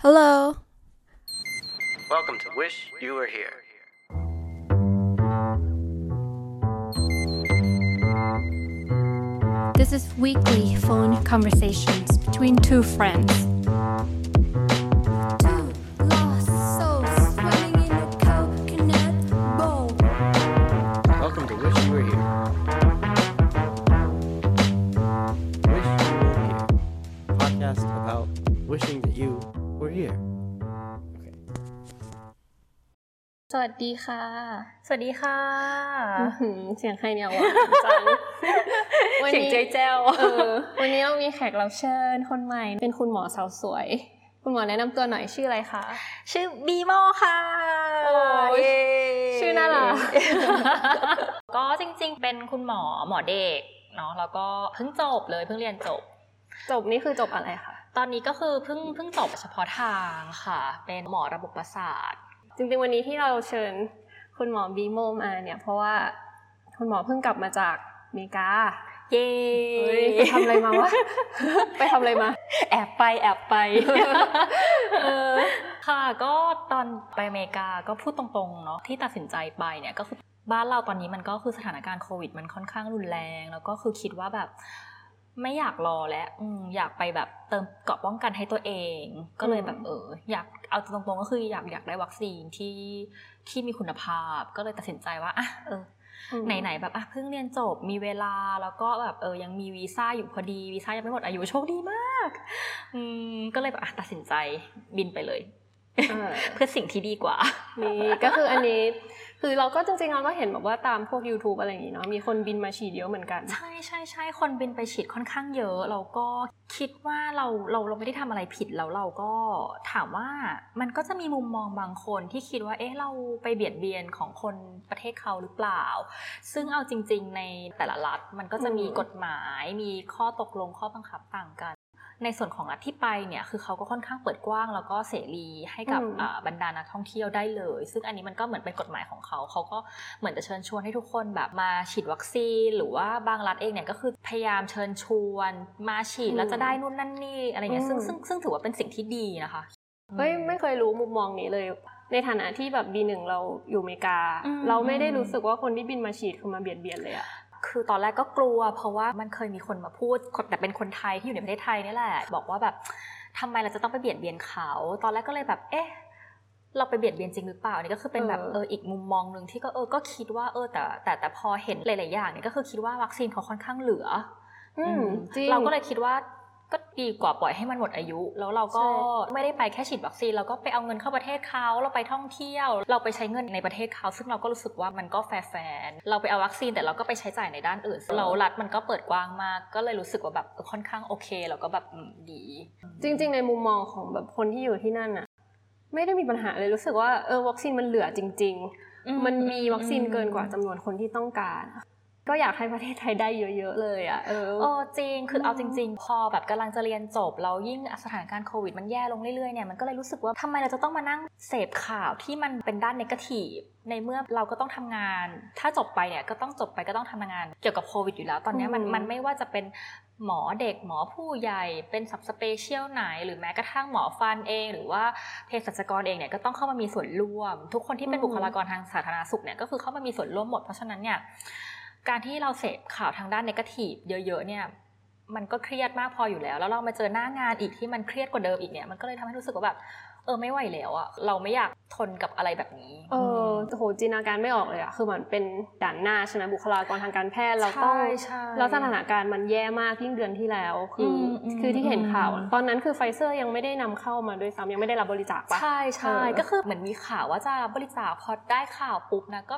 Hello. Welcome to Wish You Were Here. This is weekly phone conversations between two friends. Two lost souls swimming in a coconut bowl. Welcome to Wish You Were Here. Wish You Were Here. Podcast about wishing that you were here. Okay. สวัสดีค่ะ สวัสดีค่ะอื้อหือเสียงใครเนี่ยหวานจังวันเสียงนี้เจ๊แจ้วเออวันนี้เรามีแขกรับเชิญคนใหม่ เป็นคุณหมอสาวสวย คุณหมอแนะนำตัวหน่อยชื่ออะไรคะ ชื่อบีโมค่ะโอ้ยเย้ชื่อน่ารักก็จริงๆ เป็นคุณหมอหมอเด็กเนาะแล้วก็เพิ่งจบเลยเพิ่งเรียนจบ จบนี่คือจบอะไรคะ ตอนนี้ก็คือเพิ่งเพิ่งจบเฉพาะทางค่ะ เป็นหมอระบบประสาท จริงๆวันนี้ที่เราเชิญคุณหมอบีโมมาเนี่ยเพราะว่าคุณหมอเพิ่งกลับมาจากอเมริกา เย้เฮ้ยไปทำอะไรมาวะ ไปทำอะไรมา แอบไปแอบไปเออค่ะก็ตอนไปอเมริกาก็พูดตรงๆเนาะที่ตัดสินใจไปเนี่ยก็คือบ้านเราตอนนี้มันก็คือสถานการณ์โควิด มันค่อนข้างรุนแรง แล้วก็คือคิดว่าแบบ ไม่อยากรอแล้วอืมอยากไปแบบเติมเกราะป้องกันให้ตัวเอง ก็เลยแบบเออ อยากเอาตรงๆก็คืออยากอยากได้วัคซีนที่ที่มีคุณภาพ ก็เลยตัดสินใจว่าอะเออไหนๆแบบอะเพิ่งเรียนจบมีเวลาแล้วก็แบบเออยังมีวีซ่าอยู่พอดีวีซ่ายังไม่หมดอายุโชคดีมากอืมก็เลยแบบอะตัดสินใจบินไปเลยเออเพื่อสิ่งที่ดีกว่านี่ก็คืออันนี้ คือเราก็จริงๆเราก็เห็นแบบว่าตามพวก YouTube อะไรอย่างงี้เนาะมีคนบินมาฉีดเยอะเหมือนกัน ใช่ใช่ใช่คนบินไปฉีดค่อนข้างเยอะเราก็คิดว่าเราเราเราไม่ได้ทำอะไรผิดแล้วเราก็ถามว่ามันก็จะมีมุมมองบางคนที่คิดว่าเอ๊ะเราไปเบียดเบียนของคนประเทศเขาหรือเปล่า ซึ่งเอาจริง ๆ ในแต่ละรัฐมันก็จะมีกฎหมายมีข้อตกลงข้อบังคับต่างกัน ในส่วนของรัฐที่ไปเนี่ยคือเขาก็ค่อนข้างเปิดกว้างแล้วก็เสรีให้กับอืมอ่าบรรดานักท่องเที่ยวได้เลย ซึ่งอันนี้มันก็เหมือนเป็นกฎหมายของเขาเขาก็เหมือนจะเชิญชวนให้ทุกคนแบบมาฉีดวัคซีน หรือว่าบางรัฐเองเนี่ยก็คือพยายามเชิญชวน มาฉีดแล้วจะได้นู่นนั่นนี่อะไรเงี้ยซึ่งซึ่งซึ่งถือว่าเป็นสิ่งที่ดีนะคะเฮ้ยไม่เคยรู้มุมมองนี้เลย ในฐานะที่แบบบีหนึ่งเราอยู่อเมริกาอืมเราไม่ได้รู้สึกว่าคนที่บินมาฉีดคือมาเบียดเบียนเลยอะ คือตอนแรกก็กลัว เพราะว่ามันเคยมีคนมาพูดคนแต่เป็นคนไทยที่อยู่ในประเทศไทยนี่แหละ บอกว่าแบบทำไมเราจะต้องไปเบียดเบียนเขา ตอนแรกก็เลยแบบ เอ๊ะ เราไปเบียดเบียนจริงหรือเปล่านี่ก็คือเป็นแบบเออเอออีกมุมมองหนึ่งที่ก็เออก็คิดว่าเออแต่แต่แต่พอเห็นหลาย ๆ อย่างเนี่ยก็คือคิดว่าวัคซีนเขาค่อนข้างเหลืออือมจริงเราก็เลยคิดว่า ก็ดีกว่าปล่อยให้มันหมดอายุ แล้วเราก็ใช่ไม่ได้ไปแค่ฉีดวัคซีนเราก็ไปเอาเงินเข้าประเทศเขาเราไปท่องเที่ยว เราไปใช้เงินในประเทศเขาซึ่งเราก็รู้สึกว่ามันก็แฟร์ๆเราไปเอาวัคซีนแต่เราก็ไปใช้จ่ายในด้านอื่น แล้วรัฐมันก็เปิดกว้างมากก็เลยรู้สึกว่าแบบเออค่อนข้างโอเคแล้วก็แบบอืมดี จริง ๆ ในมุมมองของแบบคนที่อยู่ที่นั่นอะไม่ได้มีปัญหาเลยรู้สึกว่าเออวัคซีนมันเหลือจริงอืมๆมันมีวัคซีนเกินกว่าจำนวนคนที่ต้องการ ก็อยากให้ประเทศไทยได้เยอะ ๆ เลยอะเออเออจริงคือเอาจริง ๆ พอแบบกำลังจะเรียนจบแล้วยิ่งสถานการณ์โควิดมันแย่ลงเรื่อยๆเนี่ยมันก็เลยรู้สึกว่าทำไมเราจะต้องมานั่งเสพข่าวที่มันเป็นด้านนกาทีฟในเมื่อเราก็ต้องทำงาน ถ้าจบไปเนี่ยก็ต้องจบไปก็ต้องทำงาน เกี่ยวกับโควิดอยู่แล้ว ตอนเนี้ยมันอืมมันไม่ว่าจะเป็นหมอเด็กหมอผู้ใหญ่เป็นสับสเปเชียลไหน หรือแม้กระทั่งหมอฟันเอง หรือว่าเภสัชกรเองเนี่ยก็ต้องเข้ามามีส่วนร่วม ทุกคนที่เป็นบุคลากรทางสาธารณสุขเนี่ยก็คือเข้ามามีส่วนร่วมหมดเพราะฉะนั้นเนี่ย การที่เราเสพข่าวทางด้านนกาทีฟเยอะ ๆ เนี่ย มันก็เครียดมากพออยู่แล้ว แล้วเรามาเจอหน้างานอีกที่มันเครียดกว่าเดิมอีกเนี่ย มันก็เลยทำให้รู้สึกว่าแบบ เออไม่ไหวแล้วอะเราไม่อยากทนกับอะไรแบบนี้ เออโหจินตนาการไม่ออกเลยอะคือเหมือนเป็นด่านหน้าใช่ไหมบุคลากรทางการแพทย์เราต้องใช่ใช่แล้วสถานการณ์มันแย่มากยิ่งเดือนที่แล้ว คืออมอืมคือที่เห็นข่าวอืมตอนนั้นคือไฟเซอร์ยังไม่ได้นำเข้ามาด้วยซ้ำยังไม่ได้รับบริจาคปะใช่ใช่เออก็คือเหมือนมีข่าวว่าจะบริจาคพอได้ข่าวปุ๊บนะก็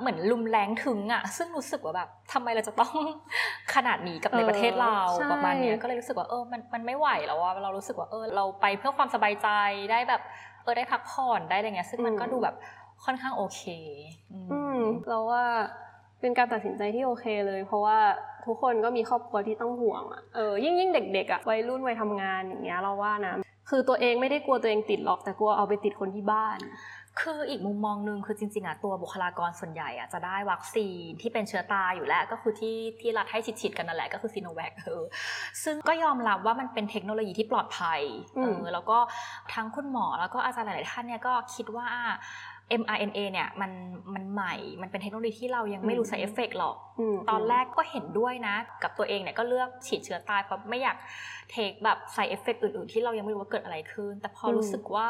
เหมือนลุมแรงถึงอะซึ่งรู้สึกว่าแบบทำไมเราจะต้องขนาดนี้กับในประเทศเราใช่ประมาณเนี้ยก็เลยรู้สึกว่าเออมันมันไม่ไหวแล้วว่าเรารู้สึกว่าเออเราไปเพื่อความสบายใจได้แบบเออได้พักผ่อนได้อะไรเงี้ยซึ่งมันก็ดูแบบค่อนข้างโอเค อืมอืมเราว่าเป็นการตัดสินใจที่โอเคเลย เพราะว่าทุกคนก็มีครอบครัวที่ต้องห่วงอะเออยิ่งยิ่งเด็กๆอะวัยรุ่นวัยทำงานอย่างเงี้ยเราว่านะคือตัวเองไม่ได้กลัวตัวเองติดหรอกแต่กลัวเอาไปติดคนที่บ้าน คืออีกมุมมองหนึ่งคือจริงๆอะตัวบุคลากรส่วนใหญ่อะจะได้วัคซีนที่เป็นเชื้อตายอยู่แล้ว ก็คือที่ที่รัฐให้ฉีดๆกันนั่นแหละก็คือซีโนแวคเออซึ่งก็ยอมรับว่ามันเป็นเทคโนโลยีที่ปลอดภัยอืเอมอแล้วก็ทั้งคุณหมอแล้วก็อาจารย์หลายๆท่านเนี่ยก็คิดว่า mRNA เนี่ยมันมันใหม่ มันเป็นเทคโนโลยีที่เรายังไม่รู้ side effect หรอกมตอนแรกก็เห็นด้วยนะ กับตัวเองเนี่ยก็เลือกฉีดเชื้อตายเพราะไม่อยากเทคแบบ side effect อื่นๆ ที่เรายังไม่รู้ว่าเกิดอะไรขึ้น แต่พอรู้สึกว่า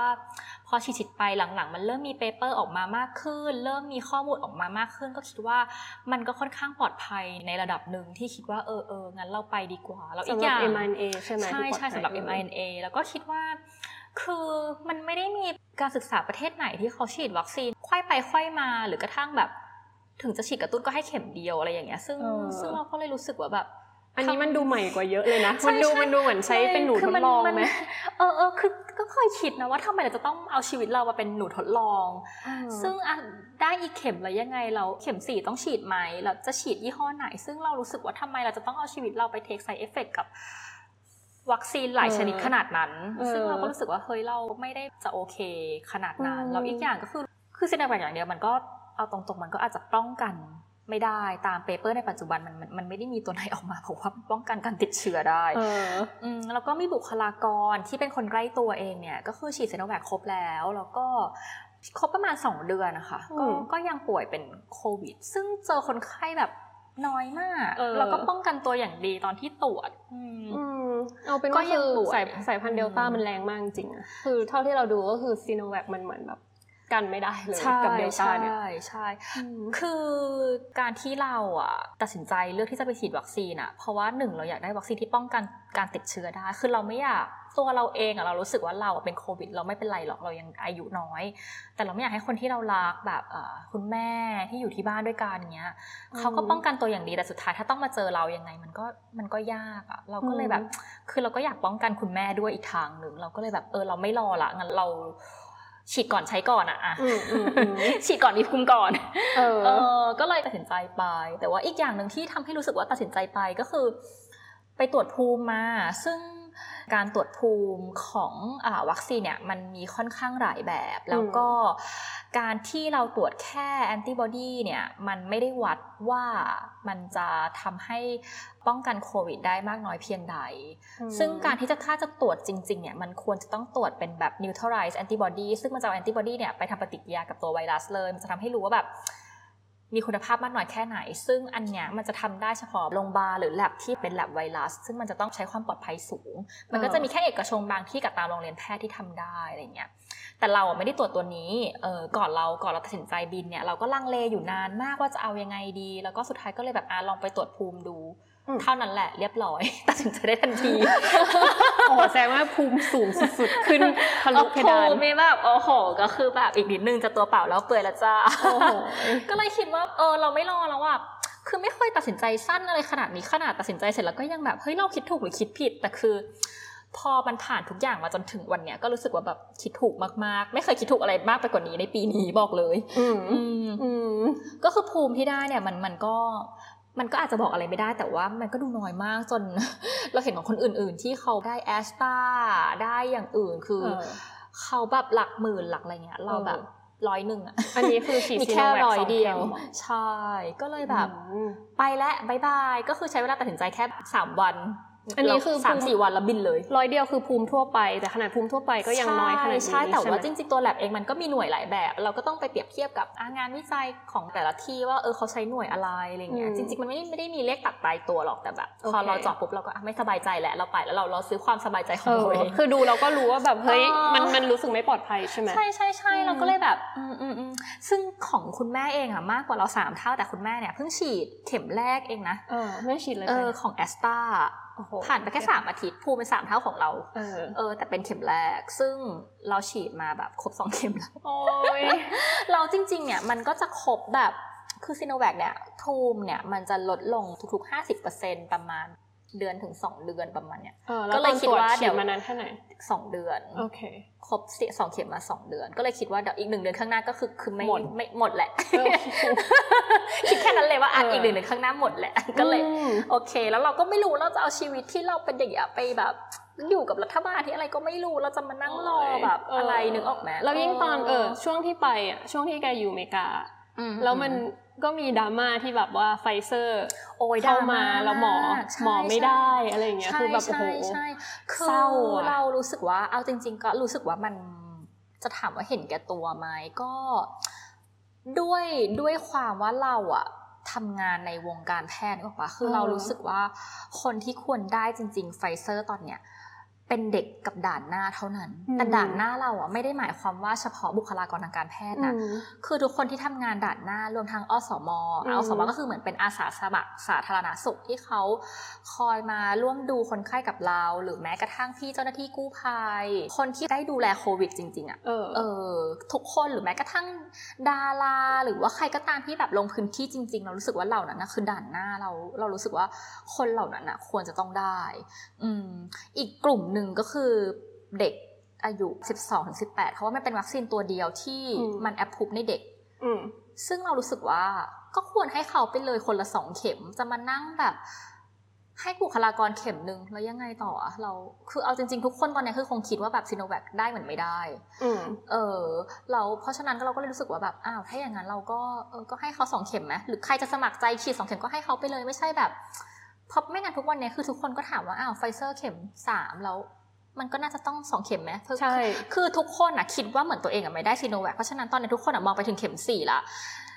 พอฉีดๆไปหลังๆ มันเริ่มมีเปเปอร์ออกมามากขึ้น เริ่มมีข้อมูลออกมามากขึ้น ก็คิดว่ามันก็ค่อนข้างปลอดภัยในระดับหนึ่งที่คิดว่าเออเอองั้นเราไปดีกว่า แล้วอีสำกหอรับย่าง mRNA ใช่ไหมใช่ที่ปลอดใช่ภัยสำหรับ mRNA แล้วก็คิดว่า คือมันไม่ได้มีการศึกษาประเทศไหนที่เขาฉีดวัคซีนไขว้ไปไขว้มาหรือกระทั่งแบบ ถึงจะฉีดกระตุ้นก็ให้เข็มเดียวอะไรอย่างเงี้ยซึ่งเออซึ่งเราก็เลยรู้สึกว่าแบบอันนี้มันดูใหม่กว่าเยอะเลยนะใช่มันดูใช่มันดูเหมือนใช้เป็นหนูคืทดมัลองมันไหมเออเออคือก็เคยคิดนะว่าทำไมเราจะต้องเอาชีวิตเรามาเป็นหนูทดลอง ซึ่งอะได้อีกเข็มแล้วยังไงเราเข็มสี่ต้องฉีดไหมเราจะฉีดยี่ห้อไหน ซึ่งเรารู้สึกว่าทำไมเราจะต้องเอาชีวิตเราไป take side effect กับ วัคซีนหลายชนิดขนาดนั้นเออซึ่งเราก็รู้สึกว่าเฮ้ยเราไม่ได้จะโอเคขนาดนั้นอืมแล้วอีกอย่างก็คือคือซีโนแวคอย่างเดียวมันก็เอาตรงๆมันก็อาจจะป้องกันไม่ได้ตาม paper ในปัจจุบันมันมันมันไม่ได้มีตัวไหนออกมาบอกว่าป้องกันการติดเชื้อได้เอออืมแล้วก็มีบุคลากรที่เป็นคนใกล้ตัวเองเนี่ยก็คือฉีดซีโนแวคครบแล้วแล้วก็ครบประมาณ 2 เดือนนะคะก็อืมก็ยังป่วยเป็นโควิด ซึ่งเจอคนไข้แบบ น้อยมากเออแล้วก็ป้องกันตัวอย่างดีตอนที่ตรวจอืมอืมเอาเป็นก็ว่ายัคืงอป่วยสายสายพันธุ์เดลต้าอืมมันแรงมากจริงๆอะคือเท่าที่เราดูก็คือซีโนแวคมันเหมือนแบบกันไม่ได้เลยใช่กับเดลต้าใช่เนี่ยใช่อืมคือการที่เราอะตัดสินใจเลือกที่จะไปฉีดวัคซีนอะเพราะว่าหนึ่งเราอยากได้วัคซีนที่ป้องกันการติดเชื้อได้ คือเราไม่อยาก ตัวเราเองอะเรารู้สึกว่าเราอะเป็นโควิด เราไม่เป็นไรหรอกเรายังอายุน้อย แต่เราไม่อยากให้คนที่เรารักแบบเอ่อคุณแม่ที่อยู่ที่บ้านด้วยกันเงี้ยอืมเขาก็ป้องกันตัวอย่างดีแต่สุดท้ายถ้าต้องมาเจอเรายังไงมันก็มันก็ยากอะเราก็เลยแบบอืมคือเราก็อยากป้องกันคุณแม่ด้วยอีกทางหนึ่งเราก็เลยแบบเออเราไม่รอละงั้นเราฉีดก่อนใช้ก่อนอะอะอืมอืมอืมฉีดก่อนมีภูมิก่อนเออเออ ก็เลยตัดสินใจไป แต่ว่าอีกอย่างหนึ่งที่ทำให้รู้สึกว่าตัดสินใจไปก็คือ ไปตรวจภูมิมา ซึ่ง การตรวจภูมิของอาวัคซีนเนี่ยมันมีค่อนข้างหลายแบบ แล้วก็การที่เราตรวจแค่แอนติบอดีเนี่ยมันไม่ได้วัดว่ามันจะทำให้ป้องกันโควิดได้มากน้อยเพียงใดอืมซึ่งการที่จะถ้าจะตรวจจริงๆเนี่ยมันควรจะต้องตรวจเป็นแบบ neutralize antibody ซึ่งมันจะเอา antibody เนี่ยไปทำปฏิกิริยากับตัวไวรัสเลย มันจะทำให้รู้ว่าแบบ มีคุณภาพมากน้อยแค่ไหน ซึ่งอันเนี้ยมันจะทำได้เฉพาะโรงพยาบาลหรือ lab ที่เป็น lab ไวรัส ซึ่งมันจะต้องใช้ความปลอดภัยสูง มันก็จะมีแค่เอกชนบางที่กับตามโรงเรียนแพทย์ที่ทำได้อะไรเงี้ย แต่เราไม่ได้ตรวจตัวนี้เออก่อนเรา ก่อนเราตัดสินใจบินเนี่ยเราก็ลังเลอยู่นานมากว่าจะเอายังไงดี แล้วก็สุดท้ายก็เลยแบบอะลองไปตรวจภูมิดู เท่านั้นแหละเรียบร้อยตัดสินใจได้ทันที โอ้โหแสดงว่าภูมิสูงสุดๆ ขึ้นทะลุเพดานโอ้โหมีแบบโอ้โห ก็คือแบบอีกนิดนึงจะตัวเปล่าแล้วเปื่อยและจ้าโอ้โหก็เลยคิดว่าเออเราไม่รอแล้วอะคือไม่เคยตัดสินใจสั้นอะไรขนาดนี้ขนาดตัดสินใจเสร็จแล้วก็ยังแบบเฮ้ยเราคิดถูกหรือคิดผิดแต่คือ พอมันผ่านทุกอย่างมาจนถึงวันเนี้ยก็รู้สึกว่าแบบคิดถูกมากๆ ไม่เคยคิดถูกอะไรมากไปกว่านี้ในปีนี้บอกเลย อืมอืมอืมก็คือภูมิที่ได้เนี่ยมันมันก็ มันก็อาจจะบอกอะไรไม่ได้แต่ว่ามันก็ดูน้อยมากจนเราเห็นของคนอื่น ๆ ที่เขาได้แอสตาได้อย่างอื่นคือเออเขาแบบหลักหมื่นหลักอะไรเงี้ย เราแบบร้อยหนึ่งอะอันนี้คือฉีดซีโนแวคสองเข็มหรอ มีแค่ร้อยเดียวใช่ ก็เลยแบบอืมไปแล้ว bye bye ก็คือใช้เวลาตัดสินใจแค่สามวัน อันนี้คือสามสี่วันแล้วบินเลย ร้อยเดียวคือภูมิทั่วไป แต่ขนาดภูมิทั่วไปก็ยังน้อยขนาดนี้ใช่ใช่แต่ว่าไหมจริงๆตัวแลบเองมันก็มีหน่วยหลายแบบ เราก็ต้องไปเปรียบเทียบกับอะงานวิจัยของแต่ละที่ว่าเออเขาใช้หน่วยอะไรอะไรเงี้ยอืมจริงๆมันไม่ได้ไม่ได้มีเลขตัดตายตัวหรอกแต่แบบโอเคพอเราเจอบปุ๊บเราก็อะไม่สบายใจแหละเราไปแล้วเราเราซื้อความสบายใจขอเองเราอเองคือดูเราก็รู้ว่าแบบเฮ้ยเออมันมันรู้สึกไม่ปลอดภัยใช่ไหมใช่ใช่ใช่อืมเราก็เลยแบบอืมอืมอืมซึ่งของคุณแม่เองอะมากกว่าเราสามเท่าแต่คุณแม่เนี่ยเพิ่งฉีดเข็มแรกเองนะเออไม่ฉีดเลยเอไปอของแอสตาโอ้โห ผ่านไปแค่สามอาทิตย์ภูมิเป็นสามเท่าของเราเออเออ แต่เป็นเข็มแรก ซึ่งเราฉีดมาแบบครบสองเข็มแล้วโอ้ยเราจริง ๆ เนี่ยมันก็จะครบแบบคือซีโนแวคเนี่ยภูมิเนี่ยมันจะลดลงทุกๆ 50%ประมาณ เดือนถึงสองเดือนประมาณเนี้ยเออแล้วก็เลยคิดว่าเดี๋ฉียดมานานแค่ไหนสองเดือนโอเคครบเสียสองเข็มมาสองเดือน ก็เลยคิดว่าเดี๋ยวอีกหนึ่งเดือนข้างหน้าก็คือคือไม่หมดไม่หมดแหละเออคิดแค่นั้นเลยว่าอะเอออีอีกหนึ่งเดือนข้างหน้าหมดแหละก็เลยอืมโอเค แล้วเราก็ไม่รู้เราจะเอาชีวิตที่เราเป็นเด็กอะไปแบบอยู่กับรัฐบาลที่อะไรก็ไม่รู้เราจะมานั่งรอแบบเอะไรนึกออกไหมแล้วยิ่งตอนเออช่วงที่ไปอะช่วงที่แกอยู่อเมริกาอืแล้วมัน ก็มีดราม่าที่แบบว่าไฟเซอร์โอ้ยเข้ามาดรแล้วหมอใช่หมอไม่ได้อะไรอย่างเงี้ยใช่คือแบบโอ้โหใช่ใช่คือเศร้าอะเรารู้สึกว่าเอาจริง ๆ ก็รู้สึกว่ามันจะถามว่าเห็นแก่ตัวไหมก็ด้วยด้วยความว่าเราอะทำงานในวงการแพทย์ก็ปะคือเรารู้สึกว่าคนที่ควรได้จริง ๆ ไฟเซอร์ตอนเนี้ย เป็นเด็กกับด่านหน้าเท่านั้นอืมแต่ด่านหน้าเราอะไม่ได้หมายความว่าเฉพาะบุคลากรทางการแพทย์นะอืมคือทุกคนที่ทำงานด่านหน้ารวมทั้งอสมอืมอสมก็คือเหมือนเป็นอาสาสมัครสาธารณสุขที่เขาคอยมาร่วมดูคนไข้กับเรา หรือแม้กระทั่งพี่เจ้าหน้าที่กู้ภัย คนที่ได้ดูแลโควิดจริง ๆอะเออเออ ทุกคนหรือแม้กระทั่งดารา หรือว่าใครก็ตามที่แบบลงพื้นที่จริง ๆ เรารู้สึกว่าเหล่านั้นนะคือด่านหน้าเรา เรารู้สึกว่าคนเหล่านั้นนะควรจะต้องได้ อืม อีกกลุ่มหนึ่งก็คือเด็กอายุ 12-18 เพราะว่ามันเป็นวัคซีนตัวเดียวที่อืมมันแอปพูในเด็กอืมซึ่งเรารู้สึกว่าก็ควรให้เขาไปเลยคนละสองเข็มจะมานั่งแบบ ให้บุคลากรเข็มหนึ่งแล้วยังไงต่ออะเราคือเอาจริงๆ ทุกคนตอนนี้คือคงคิดว่าแบบซีโนแวคได้เหมือนไม่ได้อืมเออ เราเพราะฉะนั้นเราก็เลยรู้สึกว่าแบบอ้าวถ้าอย่างนั้นเราก็เออก็ให้เขาสองเข็มไหมหรือใครจะสมัครใจฉีดสองเข็มก็ให้เขาไปเลยไม่ใช่แบบ เพราะไม่งั้นทุกวันนี้คือทุกคนก็ถามว่าอ้าวไฟเซอร์เข็มสามแล้ว มันก็น่าจะต้องสองเข็มไหมคือใช่คือทุกคนอะคิดว่าเหมือนตัวเองอะไม่ได้ซีโนแวคเพราะฉะนั้นตอนนี้ทุกคนอะมองไปถึงเข็มสี่ละ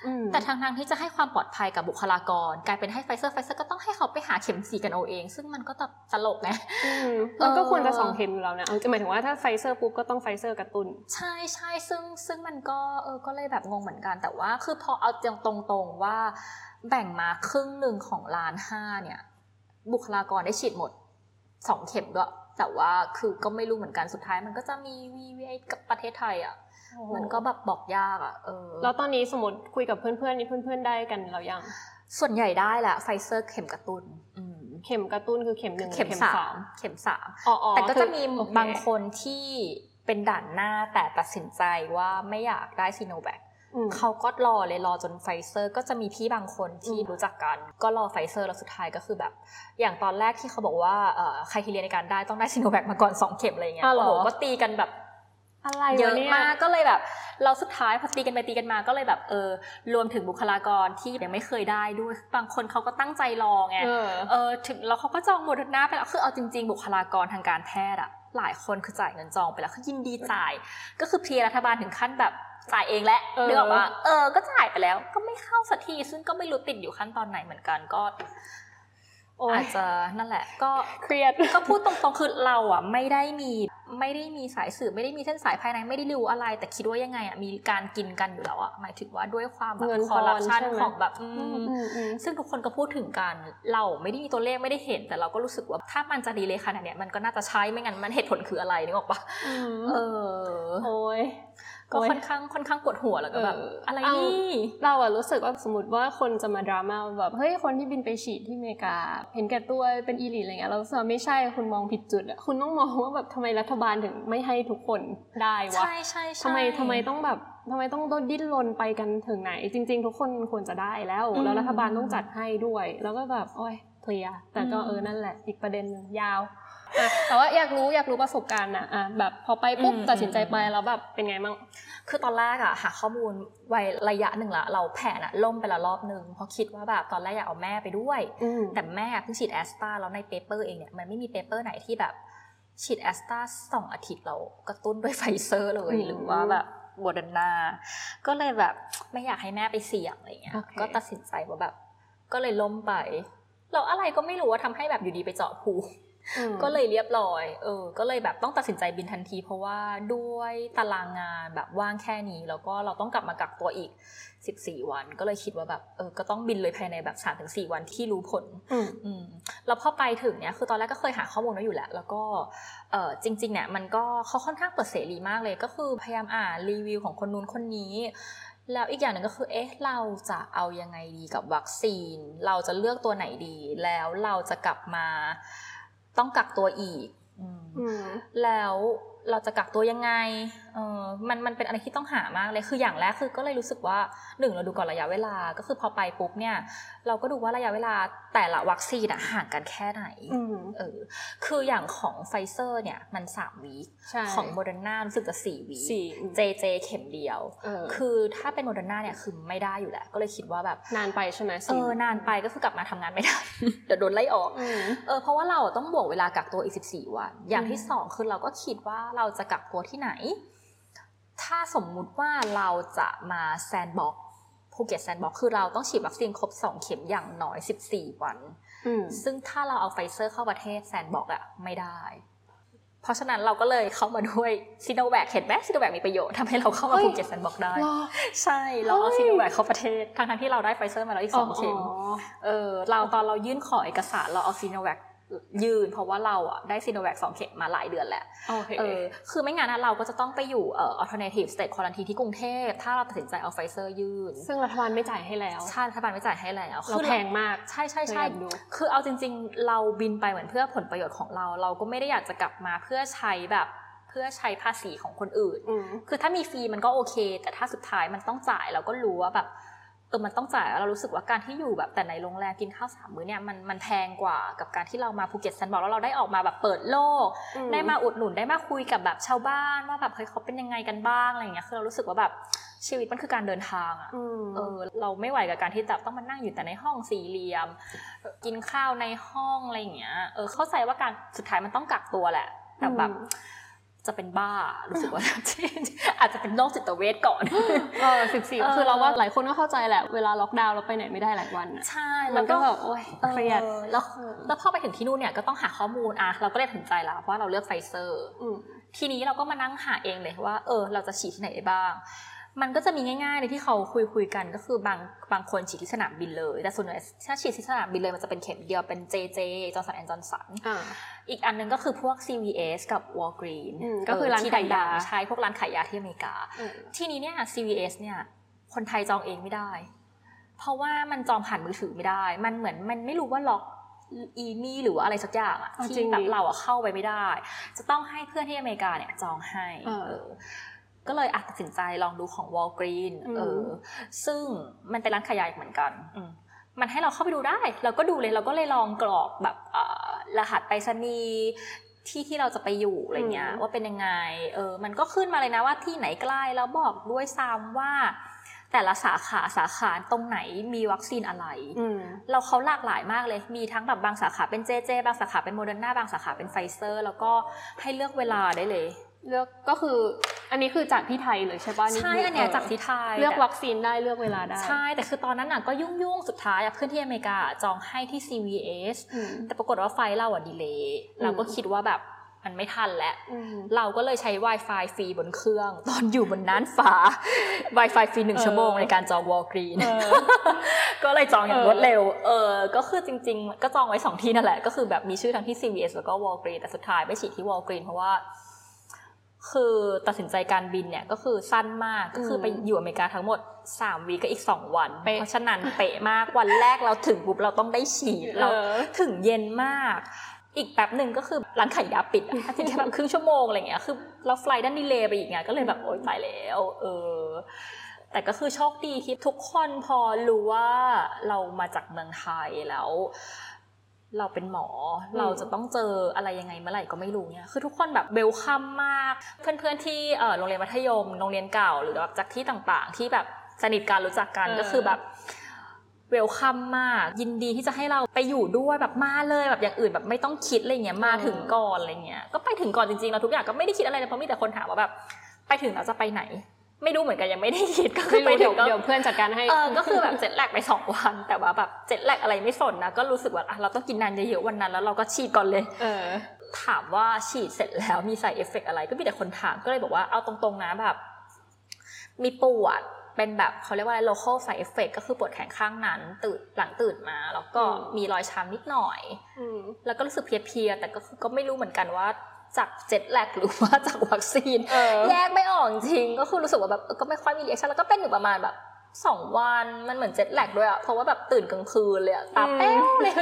อืมแต่ทางทางๆที่จะให้ความปลอดภัยกับบุคลากร กลายเป็นให้ไฟเซอร์ไฟเซอร์ก็ต้องให้เขาไปหาเข็มสี่กันเอาเอง ซึ่งมันก็ตตลกนะอืมมันก็เออควรจะสองเข็มอยู่แล้วนะเอาหมายถึงว่าถ้าไฟเซอร์ปุ๊บก็ต้องไฟเซอร์กระตุ้นใช่ใช่ซึ่งซึ่งมันก็เออก็เลยแบบงงเหมือนกันแต่ว่าคือพอเอาตรงตรงๆว่าแบ่งมาครึ่งหนึ่งของล้านห้าเนี่ย บุคลากรได้ฉีดหมดสองเข็มด้วยแต่ว่าคือก็ไม่รู้เหมือนกันสุดท้าย มันก็จะมีวีวีกับประเทศไทยอะมันก็แบบบอกยากอะเออแล้วตอนนี้สมมติคุยกับเพื่อนๆนี่เพื่อนๆได้กันแล้วยัง ส่วนใหญ่ได้แหละไฟเซอร์เข็มกระตุ้นอืมเข็มกระตุ้นคือเข็มหนึ่งหรือเข็มสามเข็มสามอ๋ออ๋อแต่ก็จะคือมีโอเคบางคนที่เป็นด่านหน้าแต่ตัดสินใจว่าไม่อยากได้ซีโนแวคอืม เขาก็รอเลยรอจนไฟเซอร์ ก็จะมีพี่บางคนที่อืมรู้จักกัน ก็รอไฟเซอร์แล้วสุดท้ายก็คือแบบ อย่างตอนแรกที่เขาบอกว่าเอ่อ criteria ในการได้ต้องได้ซีโนแวคมาก่อน 2 เข็มอะไรเงี้ยอ้าวเหรอโอ้โหก็ตีกันแบบอะไรวะนี่เยอะมากก็เลยแบบ เราสุดท้ายพอตีกันไปตีกันมาก็เลยแบบเออรวมถึงบุคลากรที่ยังไม่เคยได้ด้วยบางคนเขาก็ตั้งใจรอไงเออเออถึงแล้วเขาก็จองโมเดอร์นาไปแล้วคือเอาจริง ๆ บุคลากรทางการแพทย์อะหลายคนคือจ่ายเงินจองไปแล้วคือยินดีจ่าย ก็คือเพลียรัฐบาลถึงขั้นแบบ จ่ายเองแหละเออเรื่องว่าเออ ก็จ่ายไปแล้ว ก็ไม่เข้าสักทีซึ่งก็ไม่รู้ติดอยู่ขั้นตอนไหนเหมือนกันก็โอ้ยอาจจะนั่นแหละ ก็เครียดก็พูดตรงๆคือเราอะไม่ได้มีไม่ได้มีสายสืบไม่ได้มีเส้นสายภายในไม่ได้รู้อะไร แต่คิดว่ายังไงอะมีการกินกันอยู่แล้วอะหมายถึงว่าด้วยความแบบเงินคอร์รัปชันทอนใช่ไหมของแบบอือืมมอืมอืมซึ่งทุกคนก็พูดถึงกันเราไม่ได้มีตัวเลขไม่ได้เห็น แต่เราก็รู้สึกว่าถ้ามันจะดีเลยขนาดเนี้ยมันก็น่าจะใช้ไม่งั้นมันเหตุผลคืออะไรนึกออกปะอืมเออโอ้ย ก็โอ้ยค่อนข้างค่อนข้างปวดหัวแล้วก็แบบเออออะไรเอ้านี่เราอะรู้สึกว่าสมมติว่าคนจะมาดราม่าแบบเฮ้ยคนที่บินไปฉีดที่อเมริกา เห็นแก่ตัวเป็น elite อะไรเงี้ยเรารู้สึกว่าไม่ใช่คุณมองผิดจุดอะคุณต้องมองว่าแบบทำไมรัฐบาลถึงไม่ให้ทุกคนได้วะใช่ใช่ใช่ทำไมทำไมต้องแบบทำไมต้องดิ้นรนไปกันถึงไหน จริง ๆ ทุกคนควรจะได้แล้วอืมแล้วรัฐบาลต้องจัดให้ด้วย แล้วก็แบบโอ้ยเพลียแต่ก็อืมเออนั่นแหละ อีกประเด็นหนึ่งยาวอะ แต่ว่าอยากรู้อยากรู้ประสบการณ์นะอะแบบพอไปปุ๊บตัดสินใจไปแล้วแบบเป็นไงบ้างคือตอนแรกอะหาข้อมูลไว้ระยะหนึ่งละเราแผนอะล่มไปละรอบหนึ่งเพราะคิดว่าแบบตอนแรกอยากเอาแม่ไปด้วยอืมแต่แม่เพิ่งฉีดแอสตราแล้วใน paper เองเนี่ยมันไม่มี paper ไหนที่แบบฉีดแอสตราสองอาทิตย์เรากระตุ้นด้วยไฟเซอร์เลยอืมหรือว่าแบบโมเดอร์นาก็เลยแบบไม่อยากให้แม่ไปเสี่ยงอะไรเงี้ยโอเคก็ตัดสินใจว่าแบบ ก็เลยล่มไปแล้วอะไรก็ไม่รู้ว่าทำให้แบบอยู่ดีไปเจาะภูมิอืม ก็เลยเรียบร้อย เออ ก็เลยแบบต้องตัดสินใจบินทันที เพราะว่าด้วยตารางงานแบบว่างแค่นี้ แล้วก็เราต้องกลับมากักตัวอีก 14 วัน ก็เลยคิดว่าแบบ เออ ก็ต้องบินเลยภายในแบบ3-4วันที่รู้ผลอืมอืมแล้วพอไปถึงเนี่ยคือตอนแรกก็เคยหาข้อมูลไว้อยู่แล้วแล้วก็ เออจริง ๆ เนี่ย มันก็เขาค่อนข้างเปิดเสรีมากเลย ก็คือพยายามอ่านรีวิวของคนนู้นคนนี้แล้วอีกอย่างหนึ่งก็คือ เอ๊ะ เราจะเอายังไงดีกับวัคซีน เราจะเลือกตัวไหนดี แล้วเราจะกลับมา ต้องกักตัวอีกอืมอืมแล้ว เราจะกักตัวยังไงเออมันมันเป็นอะไรที่ต้องหามากเลยคืออย่างแรกคือก็เลยรู้สึกว่าหนึ่งเราดูก่อนระยะเวลาก็คือพอไปปุ๊บเนี่ยเราก็ดูว่าระยะเวลาแต่ละวัคซีนอะห่างกันแค่ไหนอืมเออคืออย่างของไฟเซอร์เนี่ยมันสาม week ใช่ของโมเดอร์นารู้สึกจะสี่ week สี่อืมเจเจเข็มเดียวเออคือถ้าเป็นโมเดอร์นาเนี่ยคือไม่ได้อยู่แล้วก็เลยคิดว่าแบบนานไปใช่ไหมเอสี่อนานไปก็คือกลับมาทำงานไม่ได้เดี๋ยวโดนไล่ออกอืมเออเพราะว่าเราต้องบวกเวลากักตัวอีก14วันอย่างที่อืมสองคือเราก็คิดว่าเราจะกักตัวที่ไหน ถ้าสมมุติว่าเราจะมา sandbox ภูเก็ต sandbox คือเราต้องฉีดวัคซีนครบ 2 เข็มอย่างน้อย 14 วันอืมซึ่งถ้าเราเอาไฟเซอร์เข้าประเทศ sandbox อะไม่ได้ เพราะฉะนั้นเราก็เลยเข้ามาด้วยซีโนแวคเห็นไหมซีโนแวคมีประโยชน์ทำให้เราเข้ามาเฮ้ยภูเก็ต sandbox ได้หรอใช่เราเอาเฮ้ยซีโนแวคเข้าประเทศทั้งๆที่เราได้ไฟเซอร์มาแล้วอีกสองเข็มเออเราตอนเรายื่นขอเอกสารเราเอาซีโนแวค ยื่นเพราะว่าเราอะได้ซีโนแวคสองเข็มมาหลายเดือนแหละโอเคเออคือไม่งั้นนะเราก็จะต้องไปอยู่เอ่อ alternative state quarantine ที่กรุงเทพ ถ้าเราตัดสินใจเอาไฟเซอร์ยื่นซึ่งรัฐบาลไม่จ่ายให้แล้ว ใช่รัฐบาลไม่จ่ายให้แล้วเราคือแพงมาก ใช่ใช่ใช่เคยแอบดูคือเอาจริง ๆ เราบินไปเหมือนเพื่อผลประโยชน์ของเรา เราก็ไม่ได้อยากจะกลับมาเพื่อใช้แบบเพื่อใช้ภาษีของคนอื่นอืมคือถ้ามีฟรีมันก็โอเค แต่ถ้าสุดท้ายมันต้องจ่ายเราก็รู้ว่าแบบ เออมันต้องจ่ายเรารู้สึกว่าการที่อยู่แบบแต่ในโรงแรมกินข้าวสามมื้อเนี่ยมันมันแพงกว่ากับการที่เรามาภูเก็ต sandbox แล้วเราได้ออกมาแบบเปิดโลกอืมได้มาอุดหนุนได้มาคุยกับแบบชาวบ้านว่าแบบเฮ้ยเขาเป็นยังไงกันบ้างอะไรอย่างเงี้ยคือเรารู้สึกว่าแบบชีวิตมันคือการเดินทางอะอืมเออเราไม่ไหวกับการที่แบบต้องมานั่งอยู่แต่ในห้องสี่เหลี่ยม กินข้าวในห้องอะไรอย่างเงี้ยเออเข้าใจว่าการสุดท้ายมันต้องกักตัวแหละแต่แบบอืม จะเป็นบ้ารู้สึกว่าอาจจะเป็นโรคจิตเวชก่อนเออสิบสี่เออคือเราว่าหลายคนก็เข้าใจแหละเวลาล็อกดาวน์เราไปไหนไม่ได้หลายวันอะใช่มัแล้นวก็ก็แบบโอ๊ยเครียดออแล้วแล้วพอไปถึงที่นู่นเนี่ยก็ต้องหาข้อมูลอะเราก็เลยตัดสินใจแล้วว่าเราเลือกไฟเซอร์อืมทีนี้เราก็มานั่งหาเองเลยว่า เออ เราจะฉีดที่ไหนได้บ้าง มันก็จะมีง่ายๆในที่เขาคุยคุยๆกันก็คือบางบางคนฉีดที่สนามบินเลย แต่ส่วนใหญ่ถ้าฉีดที่สนามบินเลยมันจะเป็นเข็มเดียวเป็น JJ Johnson and Johnson อ่าอีกอันหนึงก็คือพวก CVS กับ Walgreen อืมก็คือร้านขายยาที่ดังๆใช่พวกร้านขายยาที่อเมริกาอืมทีนี้เนี่ย CVS เนี่ยคนไทยจองเองไม่ได้ เพราะว่ามันจองผ่านมือถือไม่ได้ มันเหมือนมันไม่รู้ว่าล็อกอีมี่หรือว่าอะไรสักอย่างอะเอาจริที่งแบบดิเราอะเข้าไปไม่ได้ จะต้องให้เพื่อนที่อเมริกาเนี่ยจองให้เออเออ ก็เลยอะตัดสินใจลองดูของ Walgreen อืมเออ ซึ่งมันเป็นร้านขายยาอีกเหมือนกันอืมมันให้เราเข้าไปดูได้ เราก็ดูเลย เราก็เลยลองกรอกแบบเอ่อรหัสไปรษณีย์ที่ที่เราจะไปอยู่อะไรเงี้ยอืมว่าเป็นยังไง เออ มันก็ขึ้นมาเลยนะว่าที่ไหนใกล้แล้วบอกด้วยซ้ำว่า แต่ละสาขาสาขาตรงไหนมีวัคซีนอะไรอืมเราเขาหลากหลายมากเลย มีทั้งแบบบางสาขาเป็น JJ บางสาขาเป็นโมเดอร์นาบางสาขาเป็นไฟเซอร์ แล้วก็ให้เลือกเวลาได้เลย เลือกก็คืออันนี้คือจากที่ไทยเลยใช่ป่ะใช่อันเนี้ยจากที่ไทยเลือกวัคซีนได้เลือกเวลาได้ ใช่แต่คือตอนนั้นน่ะก็ยุ่งยุ่งๆสุดท้ายอะเพื่อนที่อเมริกาจองให้ที่ CVS อืมแต่ปรากฏว่า flight เราอะ delay อืมเราก็คิดว่าแบบมันไม่ทันแล้วอืมเราก็เลยใช้ Wi-Fi ฟรีบนเครื่อง ตอนอยู่บนน่านฟ้า Wi-Fi ฟรีหนึ่งเออชั่วโมงในการจอง Walgreen เออก็เลยจองอย่างเออรวดเร็ว เออ ก็คือจริง ๆ ก็จองไว้สองที่นั่นแหละ ก็คือแบบมีชื่อทั้งที่ CVS แล้วก็ Walgreen แต่สุดท้ายไม่ฉีดที่ Walgreen เพราะว่า คือตัดสินใจการบินเนี่ยก็คือสั้นมากก็คือไปอยู่อเมริกาทั้งหมด3วีก็อีก 2 วันเป๊ะเพราะฉะนั้นเป๊ะมากวันแรกเราถึงปุ๊บเราต้องได้ฉีดเราเออถึงเย็นมาก อีกแป๊บหนึ่งก็คือร้านขายยาปิดอะจริงๆแค่แบบครึ่งชั่วโมงอะไรเงี้ยคือเราไฟล์ดันดีเลย์ไปอีกไงก็เลยแบบโอ๊ยตายแล้วเออแต่ก็คือโชคดีที่ทุกคนพอรู้ว่าเรามาจากเมืองไทยแล้ว เราเป็นหมออมเราจะต้องเจออะไรยังไงเมื่อไหร่ก็ไม่รู้เนี่ยคือทุกคนแบบเบลคัมมาก เพื่อนๆที่เออโรงเรียนมัธยม โรงเรียนเก่า หรือแบบจากที่ต่างๆ ที่แบบสนิทกันรู้จักกันก็คือแบบเวลคัมมากยินดีที่จะให้เราไปอยู่ด้วยแบบมาเลยแบบอย่างอื่นแบบไม่ต้องคิดอะไรเงี้ยมาถึงก่อนอะไรเงี้ยก็ไปถึงก่อนจริงๆเราทุกอย่างก็ไม่ได้คิดอะไรเลยเพราะมีแต่คนถามว่าแบบไปถึงเราจะไปไหน ไม่รู้เหมือนกันยังไม่ได้คิดก็คือไม่ไปรู้ถึเดี๋ยวงก็เดี๋ยวเพื่อนจัดการให้เออก็คือแบบเจ็ตแลกไปสองวัน แต่ว่าแบบเจ็ตแลกอะไรไม่สนนะก็รู้สึกว่าอะเราต้องกินนานเยอะๆวันนั้น แล้วเราก็ฉีดก่อนเลย เออ ถามว่าฉีดเสร็จแล้วมีใส่เอฟเฟกอะไร ก็มีแต่คนถามก็เลยบอกว่าเอาตรงๆนะแบบ มีปวดเป็นแบบเขาเรียกว่าอะไร local side effect ก็คือปวดแขนข้างนั้นตื่นหลังตื่นมา แล้วก็อืมมีรอยช้ำนิดหน่อยอืมแล้วก็รู้สึกเพลียๆแต่ก็คือก็ไม่รู้เหมือนกันว่า จาก jet lag หรือว่าจากวัคซีนเออแยกไม่ออกจริงก็คือรู้สึกว่าแบบเออก็ไม่ค่อยมี reaction แล้วก็เป็นอยู่ประมาณแบบสองวันมันเหมือน jet lag ด้วยอะเพราะว่าแบบตื่นกลางคืนเลยอะตาแป้วเลย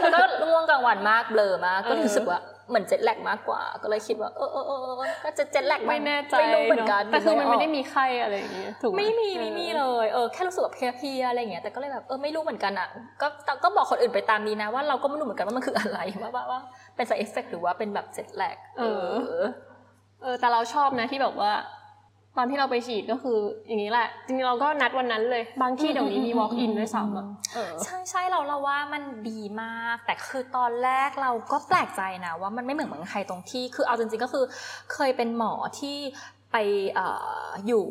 แล้วก็ง่วงกลางวันมากเบลอมากก็รู้สึกว่าเหมือน jet lag มากกว่า ก็เลยคิดว่าเออเออเออเออก็จะเจ็ตแลกไม่แน่ใจไม่รู้เหมือนกันแต่คือมันไม่ได้กมีไข้อะไรอย่างเงี้ยถูกหไม่มีไม่มีเลยเออแค่รู้สึกแบบเพลียๆอะไรอย่างเงี้ยแต่ก็เลยแบบเออไม่รู้เหมือนกันอะก็แต่ก็บอกคนอื่นไปตามนี้นะว่าเราก็ไม่รู้เหมือนกันว่ามันคืออะไรว่าว่า ว่าเป็น side effect หรือว่าเป็นแบบเจ็ดแลกเออ เออ แต่เราชอบนะที่แบบว่า ตอนที่เราไปฉีดก็คืออย่างนี้แหละ จริงๆเราก็นัดวันนั้นเลย บางที่เดี๋ยวนี้มี walk in ด้วยซ้ำอะเออใช่ใช่เราเราว่ามันดีมาก แต่คือตอนแรกเราก็แปลกใจนะว่ามันไม่เหมือนเมืองไทยตรงที่ คือเอาจริงๆก็คือเคยเป็นหมอที่ไปเอ่ออยู่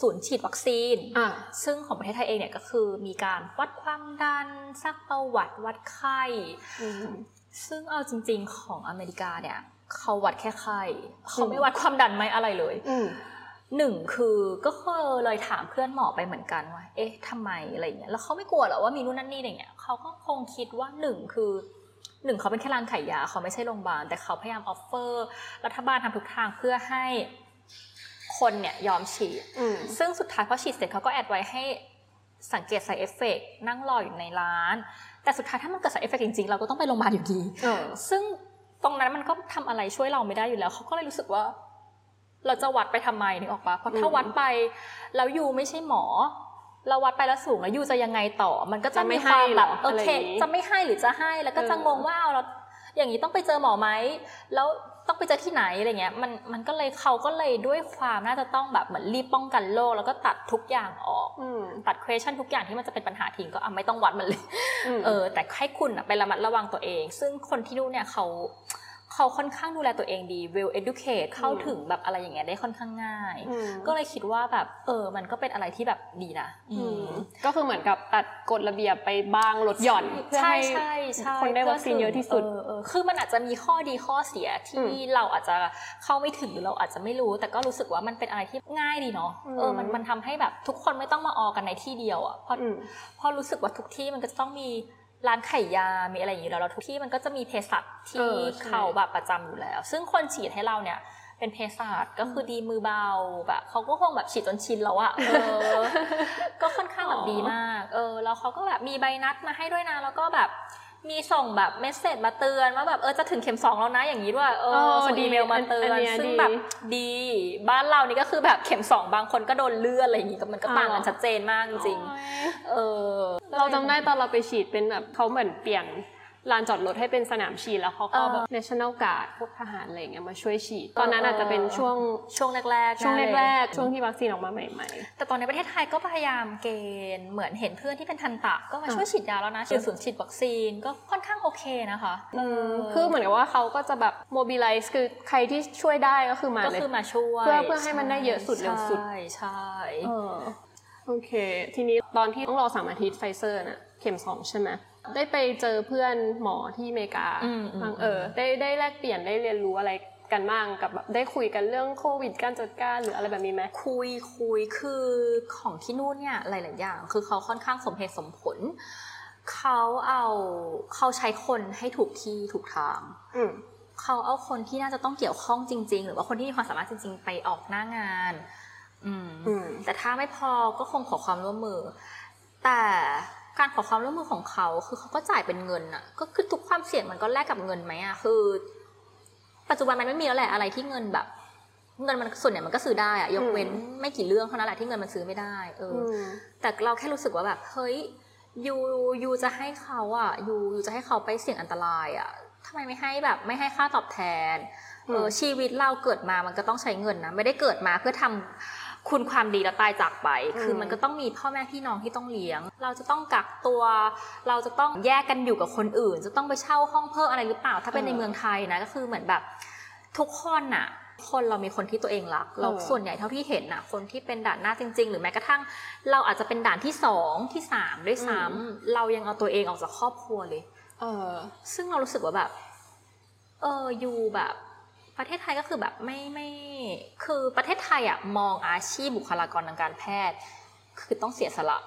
ศูนย์ฉีดวัคซีนอะซึ่งของประเทศไทยเองเนี่ยก็คือมีการวัดความดันซักประวัติวัดไข้อืม ซึ่งเอาจริง ๆ ของอเมริกาเนี่ยเขาวัดแค่ไข้เขาไม่วัดความดันไม่อะไรเลยอืมหนึ่งคือก็เคยเลยถามเพื่อนหมอไปเหมือนกันว่า เอ๊ะทำไมอะไรอย่างเงี้ย แล้วเขาไม่กลัวหรอว่ามีนู่นนั่นนี่อะไรเงี้ยเขาก็คงคิดว่าหนึ่งคือหนึ่งเขาเป็นแค่ร้านขายยาเขาไม่ใช่โรงพยาบาล แต่เขาพยายาม offer รัฐบาลทำทุกทางเพื่อให้คนเนี่ยยอมฉีดอืมซึ่งสุดท้ายพอฉีดเสร็จเขาก็แอดไว้ให้สังเกต side effect นั่งรออยู่ในร้าน แต่สุดท้ายถ้ามันเกิด side effect จริงๆ เราก็ต้องไปโรงพยาบาลอยู่ดีเออซึ่งตรงนั้นมันก็ทำอะไรช่วยเราไม่ได้อยู่แล้วเขาก็เลยรู้สึกว่า เราจะวัดไปทำไมนึกออกปะเพราะถ้าอืมวัดไปแล้ว you ไม่ใช่หมอ เราวัดไปแล้วสูงแล้ว you จะยังไงต่อ มันก็จะจะไม่มีความให้แบบเหรอโออะไรเคอย่างงี้จะไม่ให้หรือจะให้แล้วก็จะเอองงว่าเอาเราอย่างนี้ต้องไปเจอหมอไหมแล้ว ต้องไปเจอที่ไหนอะไรเงี้ยมันมันก็เลยเขาก็เลยด้วยความน่าจะต้องแบบเหมือนรีบป้องกันโรคแล้วก็ตัดทุกอย่างออกอืมตัด question ทุกอย่างที่มันจะเป็นปัญหาทิ้งก็อะไม่ต้องวัดมันเลยอืมเออแต่ให้คุณอะไประมัดระวังตัวเอง ซึ่งคนที่นู่นเนี่ยเขา เขาค่อนข้างดูแลตัวเองดี well educate เข้าถึงแบบอะไรอย่างเงี้ยได้ค่อนข้างง่ายอืมก็เลยคิดว่าแบบเออ มันก็เป็นอะไรที่แบบดีนะอืมก็คือเหมือนกับตัดกฎระเบียบไปบ้างลดหย่อนเพื่อใช่ให้ใช่ใช่คนได้วัคซีนเยอะที่สุดเออเออคือมันอาจจะมีข้อดีข้อเสียอืที่มเราอาจจะเข้าไม่ถึงหรือเราอาจจะไม่รู้ แต่ก็รู้สึกว่ามันเป็นอะไรที่ง่ายดีเนาะอืมเออมันมันทำให้แบบทุกคนไม่ต้องมาออกันในที่เดียวอะเพราะอืมเพราะรู้สึกว่าทุกที่มันก็จะต้องมี ร้านขายยา มีอะไรอย่างนี้แล้วแล้วทุกที่มันก็จะมีเภสัชเอที่อใช่เขาแบบประจำอยู่แล้ว ซึ่งคนฉีดให้เราเนี่ยเป็นเภสัชก็คือดีมือเบาแบบเขาก็คงแบบฉีดจนชินแล้วอะเออ ก็ค่อนข้างแบบดีมาก เออ แล้วเขาก็แบบมีใบนัดมาให้ด้วยนะ แล้วก็แบบ มีส่งแบบเมสเซจมาเตือนว่าแบบเออจะถึงเข็มสองแล้วนะอย่างนี้ด้วยเอเอออส่งดีอีเมลมาเตือนอันเนี้ยซึ่งดีแบบดีบ้านเรานี่ก็คือแบบเข็มสองบางคนก็โดนเลื่อนอะไรอย่างงี้ก็มันก็ต่างกันอ๋อชัดเจนมากจริงๆเออเราจำได้ตอนเราไปฉีดเป็นแบบเขาเหมือนเปลี่ยน ลานจอดรถให้เป็นสนามฉีดแล้วเขาก็เออแบบ national guard พวกทหารอะไรอย่างเงี้ยมาช่วยฉีด ตอนนั้นอาจจะเป็นช่วงช่วงแรกๆช่วงได้แรกๆช่วงที่วัคซีนออกมาใหม่แต่ตอนในประเทศไทยก็พยายามเกณฑ์เหมือนเห็นเพื่อนที่เป็นทันตะก็มาช่วยฉีดยาแล้วนะฉีดศูนย์ฉีดวัคซีนก็ค่อนข้างโอเคนะคะๆอืมคือเหมือนกับว่าเขาก็จะแบบ mobilize คือใครที่ช่วยได้ก็คือมาก็เลยคือมาช่วยเพื่อเพื่อให้มันได้เยอะสุดเร็วสุดใช่ใช่เออโอเค ทีนี้ตอนที่ต้องรอสามอาทิตย์ไฟเซอร์น่ะเข็มสองใช่ไหม ได้ไปเจอเพื่อนหมอที่อเมริกาอืมอืมบ้างเออได้ได้แลกเปลี่ยนได้เรียนรู้อะไรกันบ้างกับแบบได้คุยกันเรื่องโควิดการจัดการหรืออะไรแบบนี้ไหมคุยคุยคือของที่นู่นเนี่ยหลาย ๆ อย่าง คือเขาค่อนข้างสมเหตุสมผลเขาเอาเขาใช้คนให้ถูกที่ถูกทางอืมเขาเอาคนที่น่าจะต้องเกี่ยวข้องจริง ๆ หรือว่าคนที่มีความสามารถจริง ๆ ไปออกหน้างาน อืมอืมแต่ถ้าไม่พอก็คงขอความร่วมมือ แต่ การขอความร่วมมือของเขา คือเขาก็จ่ายเป็นเงินอะก็คือทุกความเสี่ยงมันก็แลกกับเงินไหมอะคือ ปัจจุบันมันไม่มีแล้วแหละอะไรที่เงินแบบ เงินมันส่วนใหญ่มันก็ซื้อได้อะยกเว้นไม่กี่เรื่องเท่านั้นแหละที่เงินมันซื้อไม่ได้ เอออือมแต่เราแค่รู้สึกว่าแบบเฮ้ยยูยูจะให้เขาอะยูยูจะให้เขาไปเสี่ยงอันตรายอะทำไมไม่ให้แบบ ไม่ให้ค่าตอบแทนเออมชีวิตเราเกิดมามันก็ต้องใช้เงินนะไม่ได้เกิดมาเพื่อทำ คุณความดีแล้วตายจากไป คือมันก็ต้องมีพ่อแม่พี่น้องที่ต้องเลี้ยง เราจะต้องกักตัว เราจะต้องแยกกันอยู่กับคนอื่น จะต้องไปเช่าห้องเพิ่มอะไรหรือเปล่า ถ้าเป็นในเมืองไทยนะก็คือเหมือนแบบทุกคนน่ะคนเรามีคนที่ตัวเองรัก เราเออส่วนใหญ่เท่าที่เห็นน่ะคนที่เป็นด่านหน้าจริง ๆ หรือแม้กระทั่ง เราอาจจะเป็นด่านที่สองที่สามด้วยซ้ำเรายังเอาตัวเองออกจากครอบครัวเลย เออ ซึ่งเรารู้สึกว่าแบบ เอออยู่แบบ ประเทศไทยก็คือแบบไม่ไม่คือประเทศไทยอะมองอาชีพบุคลากรทางการแพทย์ คือต้องเสียสละ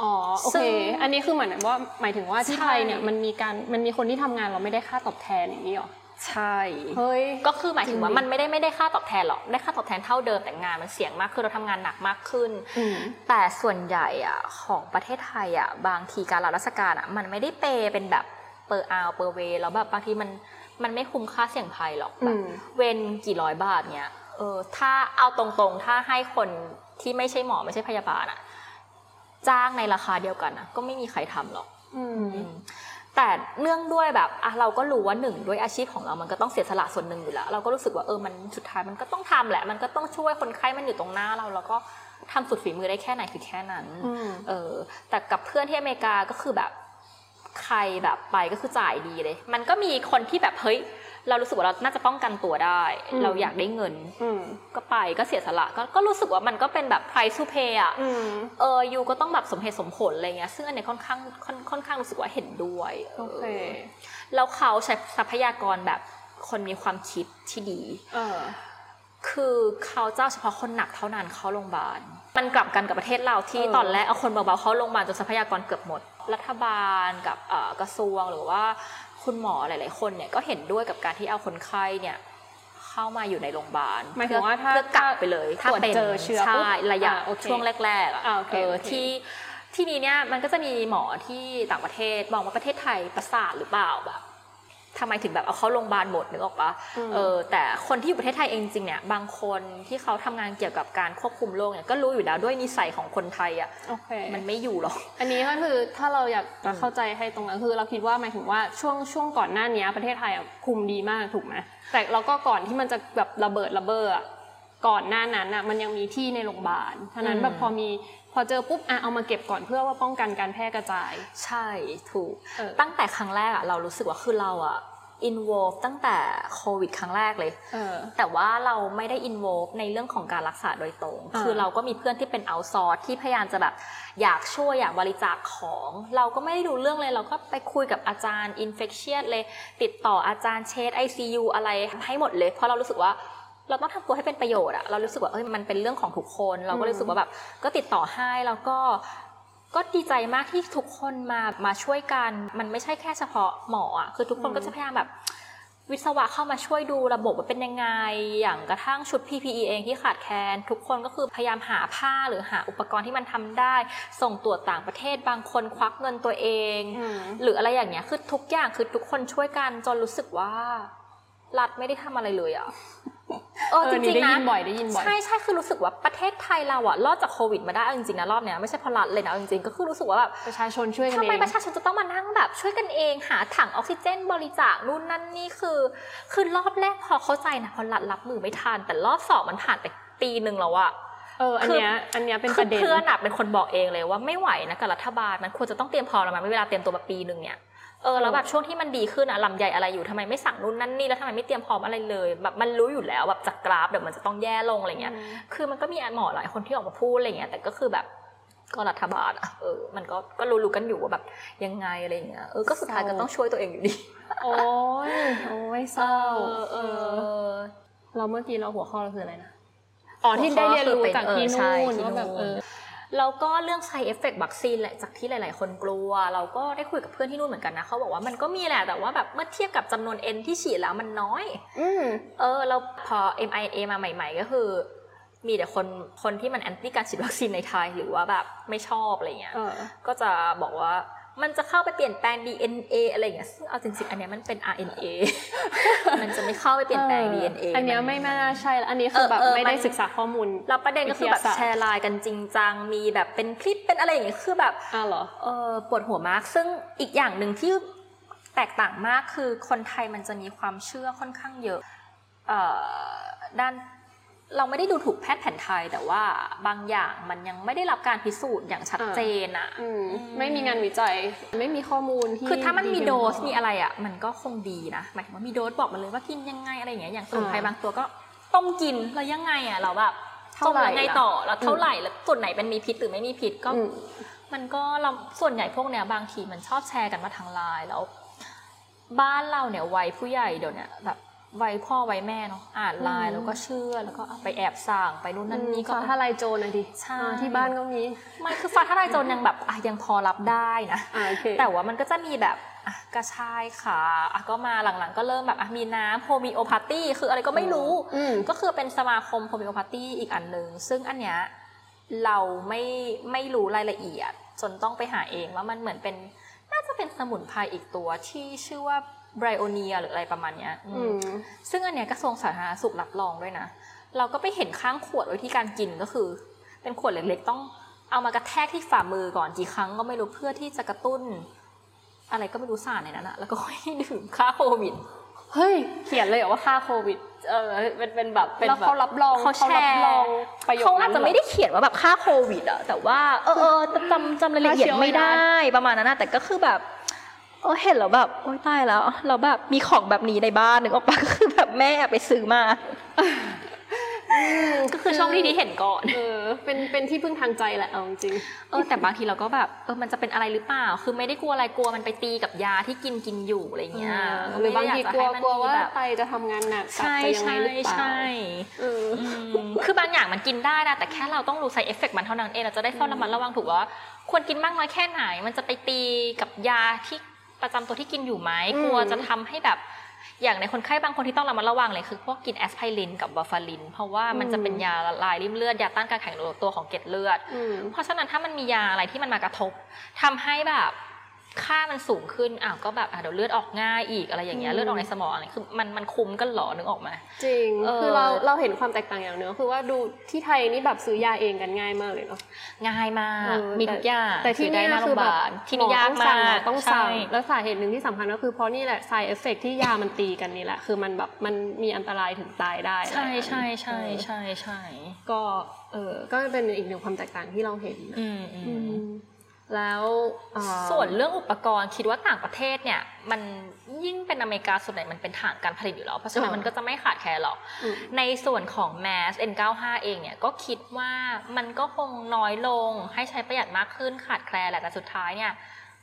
อ๋อโอซึ่เคงอันนี้คือเหมือนว่าหมายถึงว่าที่ใช่ไทยเนี่ยมันมีการมันมีคนที่ทำงานเราไม่ได้ค่าตอบแทนอย่างนี้หรอใช่เฮ้ยก็คือหมายถึงว่าจริงดิมันไม่ได้ไม่ได้ค่าตอบแทนหรอกได้ค่าตอบแทนเท่าเดิมแต่งานมันเสี่ยงมากคือเราทำงานหนักมากขึ้นอืมแต่ส่วนใหญ่อะของประเทศไทยอะบางทีการรับราชการอะมันไม่ได้เปย์เป็นแบบเปอร์อาวเปอร์เวแล้วแบบบางทีมัน มันไม่คุ้มค่าเสี่ยงภัยหรอกแบอืบมเวนกี่ร้อยบาทเนี้ยเออถ้าเอาตรงๆ ถ้าให้คนที่ไม่ใช่หมอไม่ใช่พยาบาลอะจ้างในราคาเดียวกันอะก็ไม่มีใครทำหรอกอืมอืมแต่เนื่องด้วยแบบอะเราก็รู้ว่าหนึ่งด้วยอาชีพของเรามันก็ต้องเสียสละส่วนหนึ่งอยู่แล้ว เราก็รู้สึกว่าเออมันสุดท้ายมันก็ต้องทำแหละ มันก็ต้องช่วยคนไข้มันอยู่ตรงหน้าเราแล้วก็ทำสุดฝีมือได้แค่ไหนคือแค่นั้นอืมเออแต่กับเพื่อนที่อเมริกาก็คือแบบ ใครแบบไปก็คือจ่ายดีเลย มันก็มีคนที่แบบเฮ้ยเรารู้สึกว่าเราน่าจะป้องกันตัวได้อืมเราอยากได้เงินอืมก็ไปก็เสียสละก็ก็รู้สึกว่ามันก็เป็นแบบ price to pay อะอืมเออยูก็ต้องแบบสมเหตุสมผลอะไรเงี้ยซึ่งอันเนี้ยค่อนข้างค่อนค่อนข้างรู้สึกว่าเห็นด้วยโอเคแล้วเขาใช้ทรัพยากรแบบคนมีความคิดที่ดี เออ คือเขาเจ้าเฉพาะคนหนักเท่านั้นเข้าโรงพยาบาลมันกลับกันกับประเทศเราที่เออตอนแรกเอาคนเบาๆเข้าโรงพยาบาลจนทรัพยากรเกือบหมด รัฐบาลกับเอ่อกระทรวงหรือว่าคุณหมอหลาย ๆ คนเนี่ยก็เห็นด้วยกับการที่เอาคนไข้เนี่ยเข้ามาอยู่ในโรงพยาบาลหมายถึงว่าถ้าเพื่อกักไปเลยตรวจป็นเจอเชื้อปุ๊บใช่ระยะอ่าโอเคช่วงแรกๆอะอ่าโอเคเออโอเคที่ที่นี้เนี่ยมันก็จะมีหมอที่ต่างประเทศมองว่าประเทศไทยประสาทหรือเปล่าแบบ ทำไมถึงแบบเอาเข้าโรงพยาบาลหมดนึกออกปะอืมเออแต่คนที่อยู่ประเทศไทยเองจริงๆเนี่ยบางคนที่เขาทำงานเกี่ยวกับการควบคุมโรคเนี่ยก็รู้อยู่แล้วด้วยนิสัยของคนไทยอะโอเคมันไม่อยู่หรอก อันนี้ก็คือถ้าเราอยากจะอืมเข้าใจให้ตรงนั้นคือเราคิดว่าหมายถึงว่าช่วงช่วงก่อนหน้านี้ประเทศไทยอะคุมดีมากถูกไหมแต่เราก็ก่อนที่มันจะแบบระเบิดระเบ้ออะก่อนหน้านั้นอะมันยังมีที่ในโรงพยาบาลฉะนั้นแบบพอมี พอเจอปุ๊บอะเอามาเก็บก่อนเพื่อว่าป้องกันการแพร่กระจาย ใช่ถูกเออตั้งแต่ครั้งแรกอะเรารู้สึกว่าคือเราอะ involve ตั้งแต่โควิดครั้งแรกเลยเออแต่ว่าเราไม่ได้ involve ในเรื่องของการรักษาโดยตรงอ่าคือเราก็มีเพื่อนที่เป็น outsource ที่พยายามจะแบบอยากช่วยอยากบริจาคของ เราก็ไม่ได้ดูเรื่องเลย เราก็ไปคุยกับอาจารย์ infection เลย ติดต่ออาจารย์เชส ICU อะไรให้หมดเลย เพราะเรารู้สึกว่า เราต้องทำตัวให้เป็นประโยชน์อะเรารู้สึกว่าเอ้ยมันเป็นเรื่องของทุกคน เราก็รู้สึกว่าแบบก็ติดต่อให้แล้วก็ก็ดีใจมากที่ทุกคนมามาช่วยกัน มันไม่ใช่แค่เฉพาะหมออะคือทุกคนอืมก็จะพยายามแบบวิศวะเข้ามาช่วยดูระบบว่าเป็นยังไง อย่างกระทั่งชุด PPE เองที่ขาดแคลนทุกคนก็คือพยายามหาผ้าหรือหาอุปกรณ์ที่มันทำได้ ส่งตรวจต่างประเทศบางคนควักเงินตัวเองอืมหรืออะไรอย่างเงี้ยคือทุกอย่างคือทุกคนช่วยกันจนรู้สึกว่า รัฐไม่ได้ทำอะไรเลยอะเออเออจนี่ริงได้ๆนะยินบ่อยได้ยินบ่อยใช่ใช่คือรู้สึกว่าประเทศไทยเราอะรอดจากโควิดมาได้เอาจริงๆนะรอบเนี้ยไม่ใช่เพราะรัฐเลยนะเอาจริงๆก็คือรู้สึกว่าแบบประชาชนช่วยกันทำเอไมงประชาชนจะต้องมานั่งแบบ ช่วยกันเองหาถังออกซิเจนบริจาคนู่นนั่นนี่คือ คือรอบแรกพอเข้าใจนะพอรัฐรับมือไม่ทันแต่รอบสองมันผ่านไปปีหนึ่งแล้วอะเอออันเนี้ยอันเนี้ยเป็นคืประเด็นเพื่อนอะเป็นคนบอกเองเลยว่าไม่ไหวนะกับรัฐบาลมันควรจะต้องเตรียมพร้อมแล้วมันไม่เวลาเตรียมตัวมาปีหนึ่งเนี่ย เออแล้วแบบช่วงที่มันดีขึ้นอะลำใหญ่อะไรอยู่ทำไมไม่สั่งนู่นนั่นนี่แล้วทำไมไม่เตรียมพร้อมอะไรเลย แบบมันรู้อยู่แล้วแบบจากกราฟเดี๋ยวมันจะต้องแย่ลงอะไรเงี้ย คือมันก็มีหมอหลายคนที่ออกมาพูดอะไรเงี้ยแต่ก็คือแบบก็รัฐบาลอะเออมันก็ก็รู้ๆกันอยู่ว่าแบบยังไงอะไรเงี้ยเออก็สุดท้ายก็ต้องช่วยตัวเองอยู่ดี โอ้ยโอ้ยเศร้าเออเราเมื่อกี้เราหัวข้อเราคืออะไรนะอ๋อที่ได้เรียนรู้จากที่เออใช่นู่นที่ว่าแบบเออ แล้วก็เรื่อง side effect วัคซีนแหละจากที่หลาย ๆ คนกลัว เราก็ได้คุยกับเพื่อนที่นู่นเหมือนกันนะเขาบอกว่ามันก็มีแหละแต่ว่าแบบเมื่อเทียบกับจำนวน N ที่ฉีดแล้วมันน้อย อืมเออแล้วพอ mRNA มาใหม่ ๆ ก็คือ มีแต่คนคนที่มัน anti การฉีดวัคซีนในไทยหรือว่าแบบไม่ชอบอะไรเงี้ยเออก็จะบอกว่า มันจะเข้าไปเปลี่ยนแปลง DNA อะไรอย่างเงี้ยซึ่งเอาจริงๆ อันเนี้ยมันเป็น RNA มันจะไม่เข้าไปเปลี่ยนแปลง DNA อันเนี้ยไม่น่าใช่ละอันนี้คือแบบเออเออไม่ได้มันศึกษาข้อมูลแล้วประเด็นก็คือแบบวิทยาศาสตร์แชร์ไลน์กันจริงจังมีแบบเป็นคลิปเป็นอะไรอย่างเงี้ยคือแบบอ้าวเหรอเออปวดหัวมาก ซึ่งอีกอย่างหนึ่งที่แตกต่างมากคือคนไทยมันจะมีความเชื่อค่อนข้างเยอะเอ่อด้าน เราไม่ได้ดูถูกแพทย์แผนไทย แต่ว่าบางอย่างมันยังไม่ได้รับการพิสูจน์อย่างชัดเจนอะอืมไม่มีงานวิจัย ไม่มีข้อมูลที่คือถ้ามันมีเพียงโดสพอมีอะไรอะมันก็คงดีนะหมายถึงว่ามีโดสบอกมาเลยว่ากินยังไงอะไรอย่างเงี้ยอย่างสมุนไพรอ่าบางตัวก็ต้มกินแล้วยังไงอะเราแบบเท่าไหร่ต้มแล้วไงล่ะต่อแล้วเท่าอืมไหร่แล้วส่วนไหนเป็นมีพิษหรือไม่มีพิษก็อืมมันก็เราส่วนใหญ่พวกเนี้ยบางทีมันชอบแชร์กันมาทางไลน์แล้ว บ้านเราเนี่ยวัยผู้ใหญ่เดี๋ยวเนี้ยแบบ วัยพ่อวัยแม่เนาะอ่านไลน์แล้วก็เชื่อแล้วก็เอาไปแอบสั่งไปนู่นนั่นนี่ก็ฟ้าทลายโจรนะดิใช่อ่าที่บ้านก็มีไม่คือฟ้าทลายโจรยังแบบอะยังพอรับได้นะอ่าโอเคแต่ว่ามันก็จะมีแบบอะกระชายค่ะอะก็มาหลังๆ ก็เริ่มแบบอะมีน้ำ homeopathy คืออะไรก็ไม่รู้อืมก็คือเป็นสมาคม homeopathy อีกอันหนึ่งซึ่งอันเนี้ยเราไม่ไม่รู้รายละเอียด จนต้องไปหาเองว่ามันเหมือนเป็นน่าจะเป็นสมุนไพรอีกตัวที่ชื่อว่า ไบรโอเนียหรืออะไรประมาณเนี้ยอืมอืมซึ่งอันเนี้ยกระทรวงสาธารณสุขรับรองด้วยนะ เราก็ไปเห็นข้างขวดวิธีการกินก็คือ เป็นขวดเล็กๆต้องเอามากระแทกที่ฝ่ามือก่อนกี่ครั้งก็ไม่รู้เพื่อที่จะกระตุ้น อะไรก็ไม่รู้สารในนั้นอะแล้วก็ให้ดื่มฆ่าโควิดเฮ้ยเขียนเลยเหรอว่าค่าโควิด เออเป็นเป็นแบบเป็นแล้วแบบเขารับรองเขาแชรับร์รองประโยคเขาอานั้จนจะเหรอไม่ได้เขียนว่าแบบค่าโควิดอะแต่ว่า เออเออจำจำรายละเอียดฆ่าเชื้อไม่ได้ประมาณนั้นนะแต่ก็คือแบบ เออเห็นแล้วแบบโอ๊ยตายแล้วเราแบบมีของแบบนี้ในบ้านนึกออกปะก็คือแบบแม่ไปซื้อมาก็คือช่องที่ดีเห็นก่อนเออเป็นเป็นที่พึ่งทางใจแหละเอาจริงเออแต่บางทีเราก็แบบเออมันจะเป็นอะไรหรือเปล่า คือไม่ได้กลัวอะไรกลัวมันไปตีกับยาที่กินกินอยู่อะไรๆเงี้ยหรือบางทีกลัวไม่ได้อยจะให้มันกลัวว่ามีแบบไตจะทำงานหนักกลับใช่ไปยังไงใช่หรือเปล่าใช่เอออืมคือบางอย่างมันกินได้นะแต่แค่เราต้องรู้ side effect มันเท่านั้นเองเราจะได้เฝ้าระมัดระวังถูกว่าควรกินมากน้อยแค่ไหน มันจะไปตีกับยาที่ ประจำตัวที่กินอยู่ไหมอืมกลัวจะทำให้แบบอย่างในคนไข้บางคนที่ต้องระมัดระวังเลยคือพวกกินแอสไพรินกับวาฟาริน เพราะว่ามันจะเป็นยาละลายริ่มเลือดยาต้านการแข็งตัวของเกล็ดเลือดอืมเพราะฉะนั้นถ้ามันมียาอะไรที่มันมากระทบทำให้แบบ ค่ามันสูงขึ้นอ้าวก็แบบอะเดี๋ยวเลือดออกง่ายอีกอะไรอย่างเงี้ยอืมเลือดออกในสมองอะไรคือมันมันคุ้มกันเหรอนึกออกไหมจริงเออคือเราเราเห็นความแตกต่างอย่างหนึงก็คือว่าดูที่ไทยนี่แบบซื้อยาเองกันง่ายมากเลยเนาะง่ายมากเออมีทุกอย่างแต่ที่ซื้อได้นี่หน้าโรคืงพอยาแบบบาลที่นี่ยากหต้องสั่มางกต้องสั่งใช่แล้วสาเหตุหนึ่งที่สำคัญก็คือเพราะนี่แหละ side effect ที่ยามันตีกันนี่แหละ คือมันแบบมันมีอันตรายถึงตายได้ใช่ใช่ใช่เออใช่ใช่ก็เออก็เป็นอีกหนึ่งความแตกต่างที่เราเห็นนะอืมอืมอืม แล้วเอ่อส่วนเรื่องอุปกรณ์คิดว่าต่างประเทศเนี่ยมันยิ่งเป็นอเมริกาส่วนใหญ่มันเป็นฐานการผลิตอยู่แล้ว เพราะฉะนั้นมันก็จะไม่ขาดแคลนหรอกอืมในส่วนของ Mass N95 เองเนี่ยก็คิดว่ามันก็คงน้อยลงให้ใช้ประหยัดมากขึ้นขาดแคลนแหละแต่สุดท้ายเนี่ย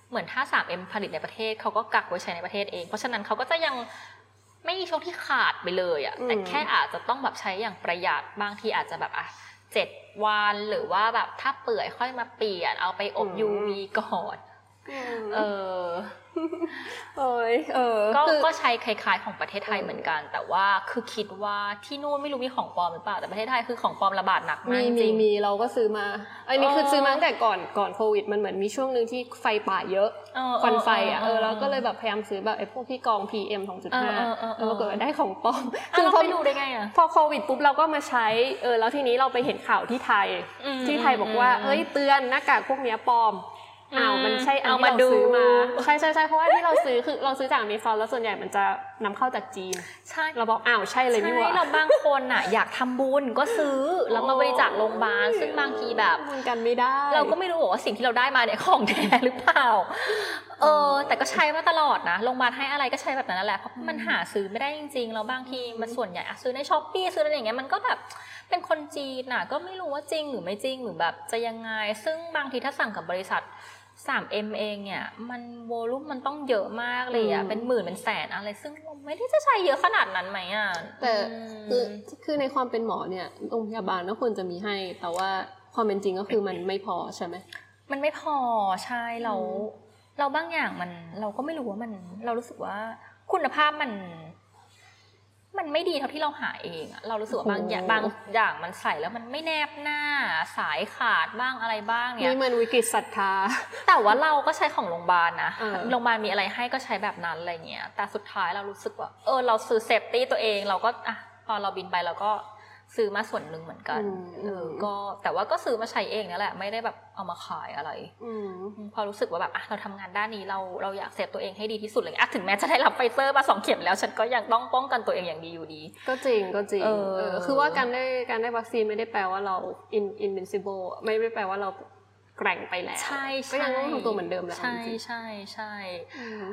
เหมือนถ้า 3M ผลิตในประเทศเขาก็กักไว้ใช้ในประเทศเอง เพราะฉะนั้นเขาก็จะยังไม่มีช่วงที่ขาดไปเลยอะ่ะอืมแต่แค่อาจจะต้องแบบใช้อย่างประหยัดบางทีอาจจะแบบอะ เจ็ดวันหรือว่าแบบถ้าเปื่อยค่อยมาเปลี่ยนเอาไปอบ UV ก่อน เออเอ้ยเออก็คือก็ใช้คล้ายๆ ของประเทศไทยเออเหมือนกัน แต่ว่าคือคิดว่าที่นู่นไม่รู้มีของปลอมหรือเปล่าแต่ประเทศไทยคือของปลอมระบาดหนักมากมีจมีริงมีเราก็ซื้อมา อันนี้คือเออซื้อมาตั้งแต่ก่อนก่อนโควิด มันเหมือนมีช่วงหนึ่งที่ไฟป่าเยอะเออควันไฟอะเอเอออเออแล้วก็เลยแบบพยายามซื้อแบบไอ้พวกที่กรอง PM 2.5เออเออเออเออแล้วปรากฏว่าได้ของปลอมอ้าวเราพอไม่รู้ได้ไงอะพอโควิดปุ๊บเราก็มาใช้เออแล้วทีนี้เราไปเห็นข่าวที่ไทยอืมที่ไทยบอกว่าอืมเอ้ยเตือนหน้ากากพวกเนี้ยปลอม อืมอ้าวมันใช่อันเอาที่มาเราดูซื้อมาใช่ใช่ใช่เพราะว่าที่เราซื้อคือเราซื้อจากอเมซอนแล้วส่วนใหญ่มันจะนำเข้าจากจีน ใช่เราบอกอ้าวใช่เลยนี่หใช่ว่าเราบางคนอะอยากทำบุญก็ซื้อแล้วมาบริจาคโรงพยาบาลซึ่งบางทีแบบมันกันไม่ได้ เราก็ไม่รู้ว่าสิ่งที่เราได้มาเนี่ยของแท้หรือเปล่าเออแต่ก็ใช้มาตลอดนะโรงพยาบาลให้อะไรก็ใช้แบบนั้นนั่นแหละเพราะมันหาซื้อไม่ได้จริงๆแล้วบางทีมันส่วนใหญ่อะซื้อในช้อปปี้ซื้ออะไรอย่างเงี้ยมันก็แบบเป็นคนจีนน่ะก็ไม่รู้ว่าจริงหรือไม่จริงหรือแบบจะยังไง ซึ่งบางทีถ้าสั่งกับบริษัท 3M เองเนี่ย มันโวลุ่มมันต้องเยอะมากเลยอะอืมเป็นหมื่นเป็นแสนอะไร ซึ่งเราไม่ได้จะใช้เยอะขนาดนั้นไหมอะแต่อืมคือคือในความเป็นหมอเนี่ยโรงพยาบาลก็ควรจะมีให้ แต่ว่าความเป็นจริงก็คือมันไม่พอใช่ไหมมันไม่พอใช่เราอืมเราบางอย่างมันเราก็ไม่รู้ว่ามัน เรารู้สึกว่าคุณภาพมัน มันไม่ดีเท่าที่เราหาเองอะเรารู้สึกว่าบางอย่างบางอย่างมันใส่แล้วมันไม่แนบหน้าสายขาดบ้างอะไรบ้างเนี่ยนี่มันวิกฤตศรัทธา แต่ว่าเราก็ใช้ของโรงพยาบาลนะเออโรงพยาบาลมีอะไรให้ก็ใช้แบบนั้นอะไรเงี้ยแต่สุดท้ายเรารู้สึกว่า เออ เราซื้อเซฟตี้ตัวเองเราก็อะพอเราบินไปเราก็ ซื้อมาส่วนหนึ่งเหมือนกันอืมเออก็แต่ว่าก็ซื้อมาใช้เองนั่นแหละ ไม่ได้แบบเอามาขายอะไรอืมอืมพอรู้สึกว่าแบบอะเราทำงานด้านนี้เราเราอยาก save ตัวเองให้ดีที่สุดเลยอะถึงแม้จะได้รับไฟเซอร์มาสองเข็มแล้ว ฉันก็ยังต้องป้องกันตัวเองอย่างดีอยู่ดี ก็จริงก็จริงเออเออคือว่าการได้การได้วัคซีนไม่ได้แปลว่าเรา in invincible ไม่ได้แปลว่าเราแกร่งไปแล้วใช่ก็ยังต้องทำตัวเหมือนเดิมแหละใช่จริงใช่ใช่ๆอืม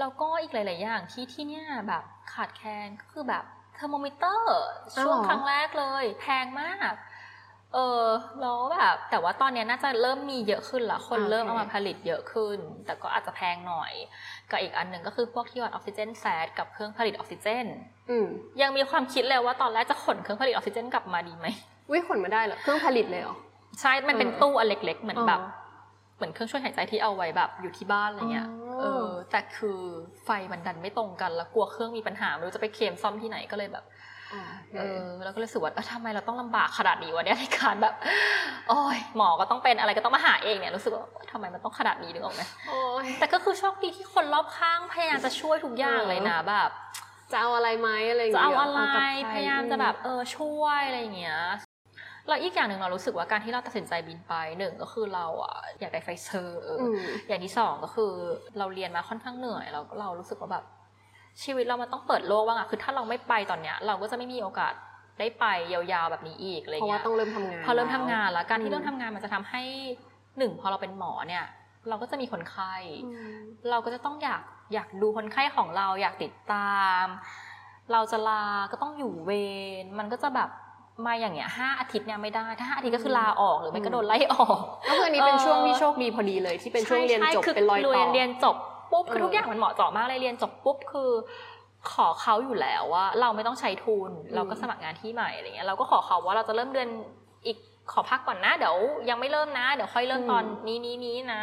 แล้วก็อีกหลาย ๆ อย่างที่ที่เนี่ยแบบขาดแคลนก็คือแบบ เทอร์โมมิเตอร์ช่วงครั้งแรกเลย แพงมาก เออแล้วแบบแต่ว่าตอนเนี้ยน่าจะเริ่มมีเยอะขึ้นละคนเริ่มเอามาผลิตเยอะขึ้น แต่ก็อาจจะแพงหน่อย กับอีกอันหนึ่งก็คือพวกที่วัดออกซิเจน sat กับเครื่องผลิตออกซิเจนอืมยังมีความคิดเลยว่าตอนแรกจะขนเครื่องผลิตออกซิเจนกลับมาดีไหมวิขนมาได้เหรอเครื่องผลิตเลยเหรอใช่ มันเป็นเออตู้อันเล็ก ๆ เหมือนแบบอ๋อเหมือนเครื่องช่วยหายใจที่เอาไว้แบบอยู่ที่บ้านอะไรเงี้ยอ๋อ เออ แต่คือไฟมันดันไม่ตรงกัน แล้วกลัวเครื่องมีปัญหาไม่รู้จะไปเคลมซ่อมที่ไหนก็เลยแบบเออแล้วก็เลยรู้สึกว่าเออทำไมเราต้องลำบากขนาดนี้วะเนี่ยในการแบบ โอ้ยหมอก็ต้องเป็นอะไรก็ต้องมาหาเองเนี่ยรู้สึกว่าเอ้ยทำไมมันต้องขนาดนี้นึกออกไหมโอ้ยแต่ก็คือโชคดีที่คนรอบข้างพยายามจะช่วยทุกอย่างเลยนะแบบจะเอาอะไรไหมอะไรอย่างจะเงี้ยเอาอะไรกับใคพยายามจะแบบเออช่วยอะไรอย่างเงี้ย แล้วอีกอย่างหนึ่งเรารู้สึกว่าการที่เราตัดสินใจบินไปหนึ่งก็คือเราอะอยากได้ไฟเซอร์อืมอย่างที่สองก็คือเราเรียนมาค่อนข้างเหนื่อยแล้วเรารู้สึกว่าแบบชีวิตเรามันต้องเปิดโลกบ้างอะคือถ้าเราไม่ไปตอนเนี้ย เราก็จะไม่มีโอกาสได้ไปยาวๆแบบนี้อีกอะไรเพราะเงี้ว่ายต้องเริ่มทำงานพอเริ่มทำงานแล้วการอืที่มเริ่มทำงานมันจะทำให้หนึ่งพอเราเป็นหมอเนี่ย เราก็จะมีคนไข้อืมเราก็จะต้องอยากอยากดูคนไข้ของเราอยากติดตาม เราจะลาก็ต้องอยู่เวรมันก็จะแบบ มาอย่างเงี้ยห้าอาทิตย์เนี่ยไม่ได้ถ้าห้าอาทิตย์ก็คือลาออกหรือไม่ก็โดนไล่ออกก็คืออันนี้เป็นช่วงที่โชคดีพอดีเลยที่เป็นช่วงเรียนจบใช่เป็นรอยต่อเรียนเรียนจบปุ๊บคือเออทุกอย่างมันเหมาะเจาะมากเลยเรียนจบปุ๊บคือ ขอเขาอยู่แล้วว่า เราไม่ต้องใช้ทุน เราก็สมัครงานที่ใหม่อะไรเงี้ยเราก็ขอเขาว่าเราจะเริ่มเดือนอีก ขอพักก่อนนะ เดี๋ยวยังไม่เริ่มนะ เดี๋ยวค่อยเริ่มตอนนี้นี้นี้นะ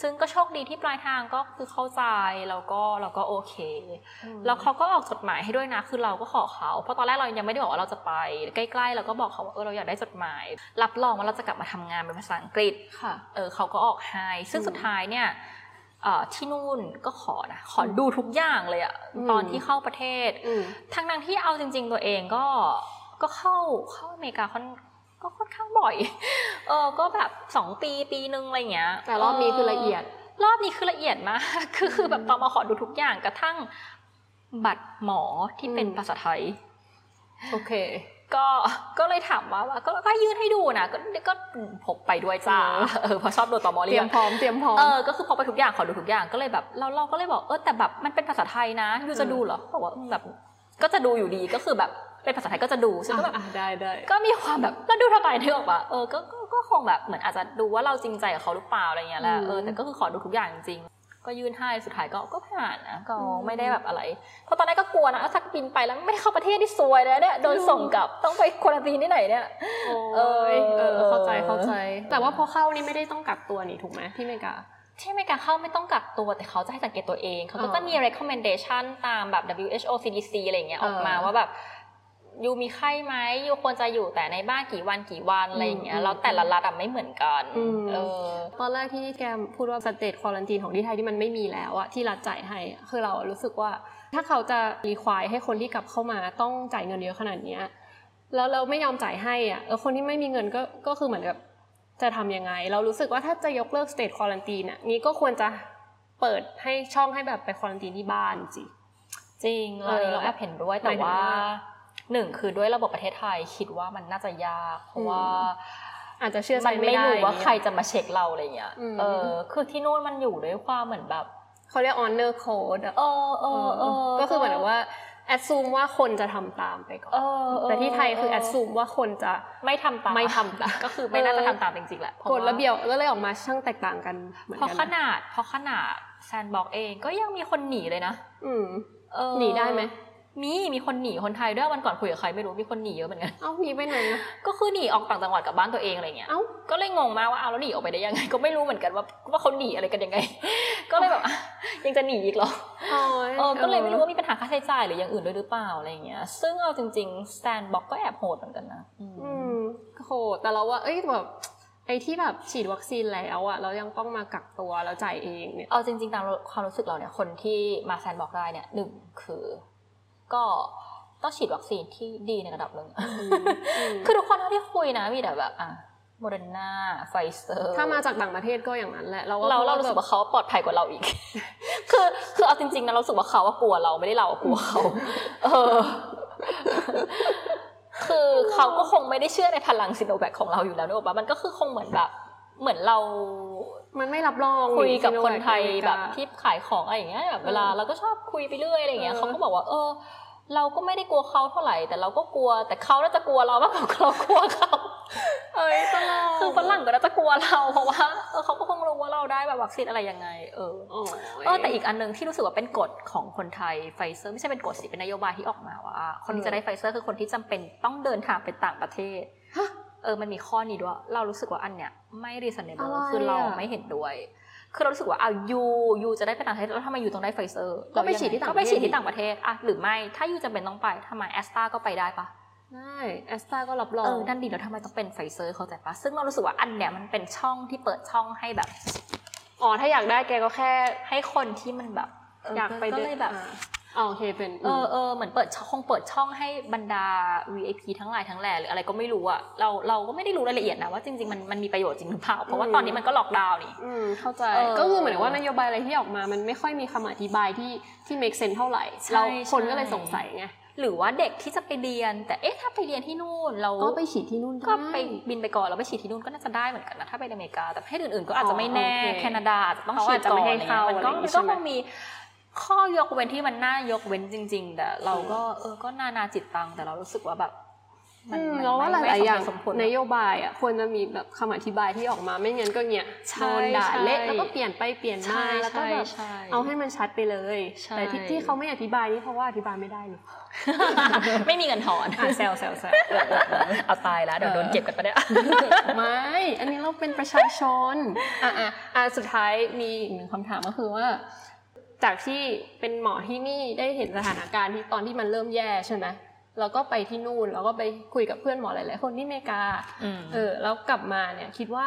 ซึ่งก็โชคดีที่ปลายทางก็คือเข้าใจแล้วก็เราก็โอเค แล้วเขาก็ออกจดหมายให้ด้วยนะ คือเราก็ขอเขาเพราะตอนแรกเรายังไม่ได้บอกว่าเราจะไป ใกล้ๆเราก็บอกเขาว่าเออเราอยากได้จดหมาย รับรองว่าเราจะกลับมาทำงานเป็นภาษาอังกฤษค่ะเออเขาก็ออกให้ซึ่งอืมสุดท้ายเนี่ยเอ่อที่นู่นก็ขอนะขอดูทุกอย่างเลยอะอืมตอนที่เข้าประเทศอืมทั้งนั้นที่เอาจริง ๆ ตัวเองก็ก็เข้าเข้าอเมริกาค่อน ก็ค่อนข้างบ่อย เออ ก็แบบสองปีปีนึงอะไรเงี้ย แต่รอบนี้คือละเอียด รอบนี้คือละเอียดมาก คือคือแบบตอนมาขอดูทุกอย่างกระทั่งบัตรหมอที่เป็นอืมภาษาไทย โอเค ก็ ก็เลยถามว่าว่าก็ก็ยื่นให้ดูนะ ก็ ก็พกไปด้วยจ้า เออเออเพราะชอบโดนตอมอเตเรีรียยกมพร้อม เตรียมพร้อม เออ ก็คือพอไปทุกอย่าง ขอดูทุกอย่าง ก็เลยแบบ เราเราก็เลยบอก เออ แต่แบบ มันเป็นภาษาไทยนะยูจะดูเหรอบอกว่าอืมแบบ ก็จะดูอยู่ดี ก็คือแบบ เป็นภาษาไทยก็จะดูซึ่งก็แบบอะได้ได้ก็มีความแบบแล้วดูทำไมนึกออกปะเออก็ก็ก็คงแบบเหมือนอาจจะดูว่าเราจริงใจกับเขาหรือเปล่าอะไรเงี้ยแหละอืมเออแต่ก็คือขอดูทุกอย่างจริงๆก็ยื่นให้สุดท้ายก็ก็ผ่านนะก็อืมไม่ได้แบบอะไร เพราะตอนแรกก็กลัวนะถ้าบินไปแล้วไม่ได้เข้าประเทศที่ซวยเลยเนี่ยโดนส่งกลับต้องไปควอรันตีนที่ไหนเนี่ยโอ้ยเออเออเข้าใจเข้าใจ แต่ว่าพอเข้านี่ไม่ได้ต้องกักตัวนี่ถูกไหมที่อเมริกาที่อเมริกาเข้าไม่ต้องกักตัวแต่เขาจะให้สังเกตตัวเอง เขาก็อ่าจะมี recommendation ตามแบบ WHO CDC อะไรอย่างเงี้ยออกมาอ่าว่าแบบ ยูมีไข้ไหมยูควรจะอยู่แต่ในบ้านกี่วันกี่วันอะไรอย่างเงี้อืยมแล้วแต่ละรัฐอะไม่เหมือนกันอืมเออตอนแรกที่แกพูดว่า state quarantine ของที่ไทยที่มันไม่มีแล้วอะที่รัฐจ่ายให้อะคือเรารู้สึกว่า ถ้าเขาจะ require ให้คนที่กลับเข้ามาต้องจ่ายเงินเยอะขนาดเนี้ยแล้วเราไม่ยอมจ่ายให้อะเออคนที่ไม่มีเงินก็ก็คือเหมือนกับจะทำยังไง เรารู้สึกว่าถ้าจะยกเลิก state quarantine อะนี้ก็ควรจะเปิดให้ช่องให้แบบไป quarantine ที่บ้านสิจริงเราเออเราแอบเห็นด้วยแต่หมายถึงว่าว่า หนึ่งคือด้วยระบบประเทศไทยคิดว่ามันน่าจะยากเพราะว่าอาจจะเชื่อใจมันไม่ไม่ได้รู้ว่าเนี่ยใครจะมาเช็คเราอะไรเงี้ยอืมเออคือที่นู่นมันอยู่ด้วยความเหมือนแบบเขาเรียก honor code อะเออเออเออก็คือเหมือนกับว่า assume ว่าคนจะทำตามไปก่อนเออเออแต่ที่ไทยคือ assume ว่าคนจะไม่ทำตาม ไม่ทำตาม ก็คือไม่น่าจะทำตามจริงๆแหละพากฎว่าระเบียบก็เลยออกมาช่างแตกต่างกันเหมือนเพราะกันขนาด เพราะขนาดแซนบอกเองก็ยังมีคนหนีเลยนะ อืมเออหนีได้ไหม มีมีคนหนีคนไทยด้วยวันก่อนคุยกับใครไม่รู้มีคนหนีเยอะเหมือนกันเอ้าหนีไปไหนอะก็คือหนีออกต่างจังหวัดกลับบ้านตัวเองอะไรเงี้ยเอ้าก็เลยงงมากว่าเอาแล้วหนีออกไปได้ยังไง ก็ไม่รู้เหมือนกันว่าว่าเขาหนีอะไรกันยังไง ก็เลยแบบอะยังจะหนีอีกเหรอโอ้ยเออก็เลยไม่รู้ว่ามีปัญหาค่าใช้จ่ายหรืออย่างอื่นด้วยหรือเปล่าอะไรเงี้ย ซึ่งเอาจริงๆแซนบอกก็แอบโหดเหมือนกันนะอืมอืมโหแต่เราว่าเอ้ยแบบไอ้ที่แบบฉีดวัคซีนแล้วอะเรายังต้องมากักตัวแล้วจ่ายเองเนี่ยเอาจริงๆตามความรู้สึกเราเนี่ยคนที่มาแซนบอกได้เนี่ยหนึ่งคือ ก็ต้องฉีดวัคซีนที่ดีในระดับหนึ่งคือทุกคนเท่าที่คุยนะมีแต่แบบอะโมเดอร์นาไฟเซอร์ถ้ามาจากต่างประเทศก็อย่างนั้นแหละเราเราเรารู้สึกว่าเขาปลอดภัยกว่าเราอีก คือคือเอาจริงๆนะเรารู้สึกว่าเขาว่ากลัวเราไม่ได้เรากลัวเขาเออ คือเขาก็คงไม่ได้เชื่อในพลังซิโนแวคของเราอยู่แล้วนึกออกปะมันก็คือคงเหมือนแบบ เหมือนเรามันไม่รับรองคุยกับนี่คนไทยซิโนแวคแบบที่ขายของอะไรอย่างเงี้ยแบบเวลาเราก็ชอบคุยไปเรื่อยอะไรอย่างเงี้ยเออเขาก็บอกว่า เออ เราก็ไม่ได้กลัวเขาเท่าไหร่ แต่เราก็กลัว แต่เขาน่าจะกลัวเรามากกว่าเรากลัวเขาเอ้ยตลกคือฝรั่งก็น่าจะกลัวเราเพราะว่าเออเขาก็คงรู้ว่าเราได้แบบวัคซีนอะไรยังไง เออโอ้ยเออแต่อีกอันหนึ่งที่รู้สึกว่าเป็นกฎของคนไทยไฟเซอร์ไม่ใช่เป็นกฎสิเป็นนโยบายที่ออกมาว่า คนที่จะได้ไฟเซอร์คือคนที่จำเป็นต้องเดินทางไปต่างประเทศฮะ เออมันมีข้อนี้ด้วย เรารู้สึกว่าอันเนี้ยไม่ reasonable อะไรอะคือเราไม่เห็นด้วย คือเรารู้สึกว่าเอา you you จะได้ไปต่างประเทศแล้วทำไม you ต้องได้ไฟเซอร์ก็ไปฉีดที่ต่างก็ปไประเทศฉีดที่ต่างประเทศอะหรือไม่ถ้า you จำเป็นต้องไปทำไมแอสตราก็ไปได้ปะได้แอสตาก็รับรองเออนั่นดีแล้วทำไมต้องเป็นไฟเซอร์เข้าใจปะซึ่งเรารู้สึกว่าอันเนี้ยมันเป็นช่องที่เปิดช่องให้แบบอ๋อถ้าอยากได้แกก็แค่ให้คนที่มันแบบเอยากไปก็เลยแบบอ่าอ๋อ โอเคเป็นเออเออเหมือนเปิดช่องคงเปิดช่องให้บรรดา VIP ทั้งหลายทั้งแหล่หรืออะไรก็ไม่รู้อะเราเราก็ไม่ได้รู้รายละเอียดนะว่าจริงๆมันมันมีประโยชน์จริงหรือเปล่าเพราะว่าตอนนี้มันก็ล็อกดาวน์นี่อืมเข้าใจเออก็คือเหมือนว่านโยบายอะไรที่ออกมามันไม่ค่อยมีคำอธิบายที่ที่ make sense เท่าไหร่ใช่เราคนใช่ก็เลยสงสัยไงหรือว่าเด็กที่จะไปเรียน แต่เอ๊ะถ้าไปเรียนที่นู่น เราก็ไปฉีดที่นู่นก็ได้ไปบินไปก่อนแล้วไปฉีดที่นู่นก็น่าจะได้เหมือนกันนะถ้าไปอเมริกาแต่ประเทศอื่นๆก็อาจจะไม่แน่อ๋อโอเคแคนาดาอาจจะต้องเขาฉีอาดจจะก่อนไม่อะไรให้เงี้ยเข้ามันก็อะไรอย่างงี้มันก็ใช่ไหคมงมี ข้อยกเว้นที่มันน่ายกเว้นจริง ๆ แต่เราก็เออก็นานาจิตตังแต่เรารู้สึกว่าแบบมัอืมมันเราว่าหไม่ลายๆอย่างสมเหตุสมผลนโยบายอะควรจะมีแบบคำอธิบายที่ออกมาไม่งั้นก็เนี้ยใช่โดนด่าใช่เละแล้วก็เปลี่ยนไปเปลี่ยนใช่มาแล้วก็แบบใช่เอาให้มันชัดไปเลยใช่แต่ที่ที่เขาไม่อธิบายนี่เพราะว่าอธิบายไม่ได้เนอะไม่มีเงินถอนอะแซวแซวแซวเอาตายแล้วเดี๋ยวโดนเก็บกันไปะเนี่ยไม่อันนี้เราเป็นประชาชนอะอะอะสุดท้ายมีอีกหนึ่งคำถามก็คือว่า จากที่เป็นหมอที่นี่ได้เห็นสถานการณ์ที่ตอนที่มันเริ่มแย่ใช่ไหมเราก็ไปที่นู่นเราก็ไปคุยกับเพื่อนหมอหลาย ๆ คนที่อเมริกาอืมเออแล้วกลับมาเนี่ยคิดว่า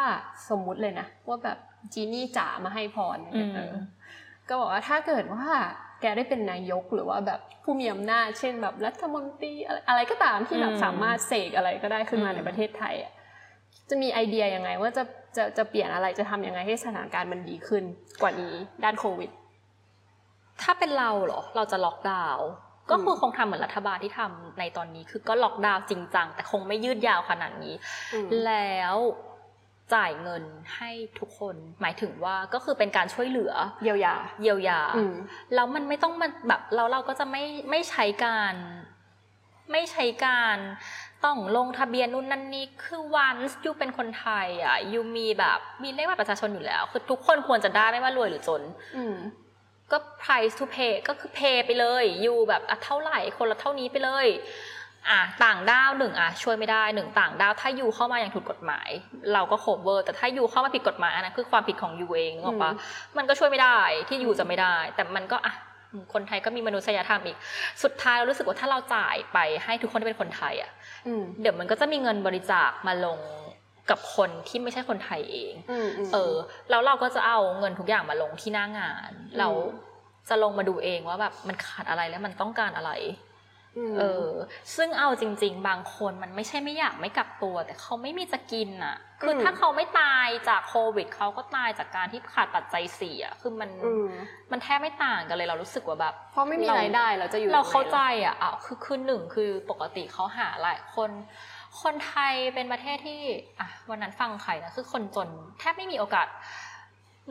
สมมุติเลยนะว่าแบบจีนี่จ๋ามาให้พรเนี่ยอืมเออก็บอกว่าถ้าเกิดว่าแกได้เป็นนายกหรือว่าแบบผู้มีอำนาจเช่นแบบรัฐมนตรีอะไรอะไรก็ตามที่แบบสามารถเสกอะไรก็ได้ขึ้นมาในประเทศไทยอะจะมีไอเดียยังไงว่าจะจะจะเปลี่ยนอะไรจะทำยังไงให้สถานการณ์มันดีขึ้นกว่านี้ด้านโควิด ถ้าเป็นเราเหรอ เราจะล็อกดาวน์ก็คือคงทำเหมือนรัฐบาลที่ทำในตอนนี้ คือก็ล็อกดาวน์จริงจังแต่คงไม่ยืดยาวขนาดนี้อืมแล้วจ่ายเงินให้ทุกคน หมายถึงว่าก็คือเป็นการช่วยเหลือ เยียวยา เยียวยาอืมแล้วมันไม่ต้องมันแบบเราเราก็จะไม่ไม่ใช้การ ไม่ใช้การต้องลงทะเบียนนู่นนั่นนี่คือวันยูเป็นคนไทยอะยูมีแบบมีเลขบัตรประชาชนอยู่แล้ว คือทุกคนควรจะได้ไม่ว่ารวยหรือจนอืม ก็ price to pay ก็คือ pay ไปเลยอยู่แบบอะเท่าไหร่คนละเท่านี้ไปเลยอะต่างด้าวหนึ่งอะช่วยไม่ได้หนึ่งต่างด้าวถ้าอยู่เข้ามาอย่างถูกกฎหมาย เราก็ cover แต่ถ้าอยู่เข้ามาผิดกฎหมายอันนั้นคือความผิดของยูเองนึกออกปะอืมมันก็ช่วยไม่ได้ที่อยู่จะไม่ได้ แต่มันก็อะคนไทยก็มีมนุษยธรรมอีก สุดท้ายเรารู้สึกว่าถ้าเราจ่ายไปให้ทุกคนที่เป็นคนไทยอะอืมเดี๋ยวมันก็จะมีเงินบริจาคมาลง กับคนที่ไม่ใช่คนไทยเองอืมอืมเออแล้วเราก็จะเอาเงินทุกอย่างมาลงที่หน้างาน เราจะลงมาดูเองว่าแบบมันขาดอะไรแล้วมันต้องการอะไรมเออ ซึ่งเอาจริง ๆ บางคนมันไม่ใช่ไม่อยากไม่กักตัว แต่เขาไม่มีจะกินอะ คืออมถ้าเขาไม่ตายจากโควิดเขาก็ตายจากการที่ขาดปัจจัยสี่อะคือมันอืมมันแทบไม่ต่างกันเลยเรารู้สึกว่าแบบเพราะไม่มีรายได้เราจะอยู่เรายังไงเข้าใจล่ะอะอะคือคือหนึ่งคือปกติเขาหาหลายคน คนไทยเป็นประเทศที่อะวันนั้นฟังใครนะคือคนจนแทบไม่มีโอกาส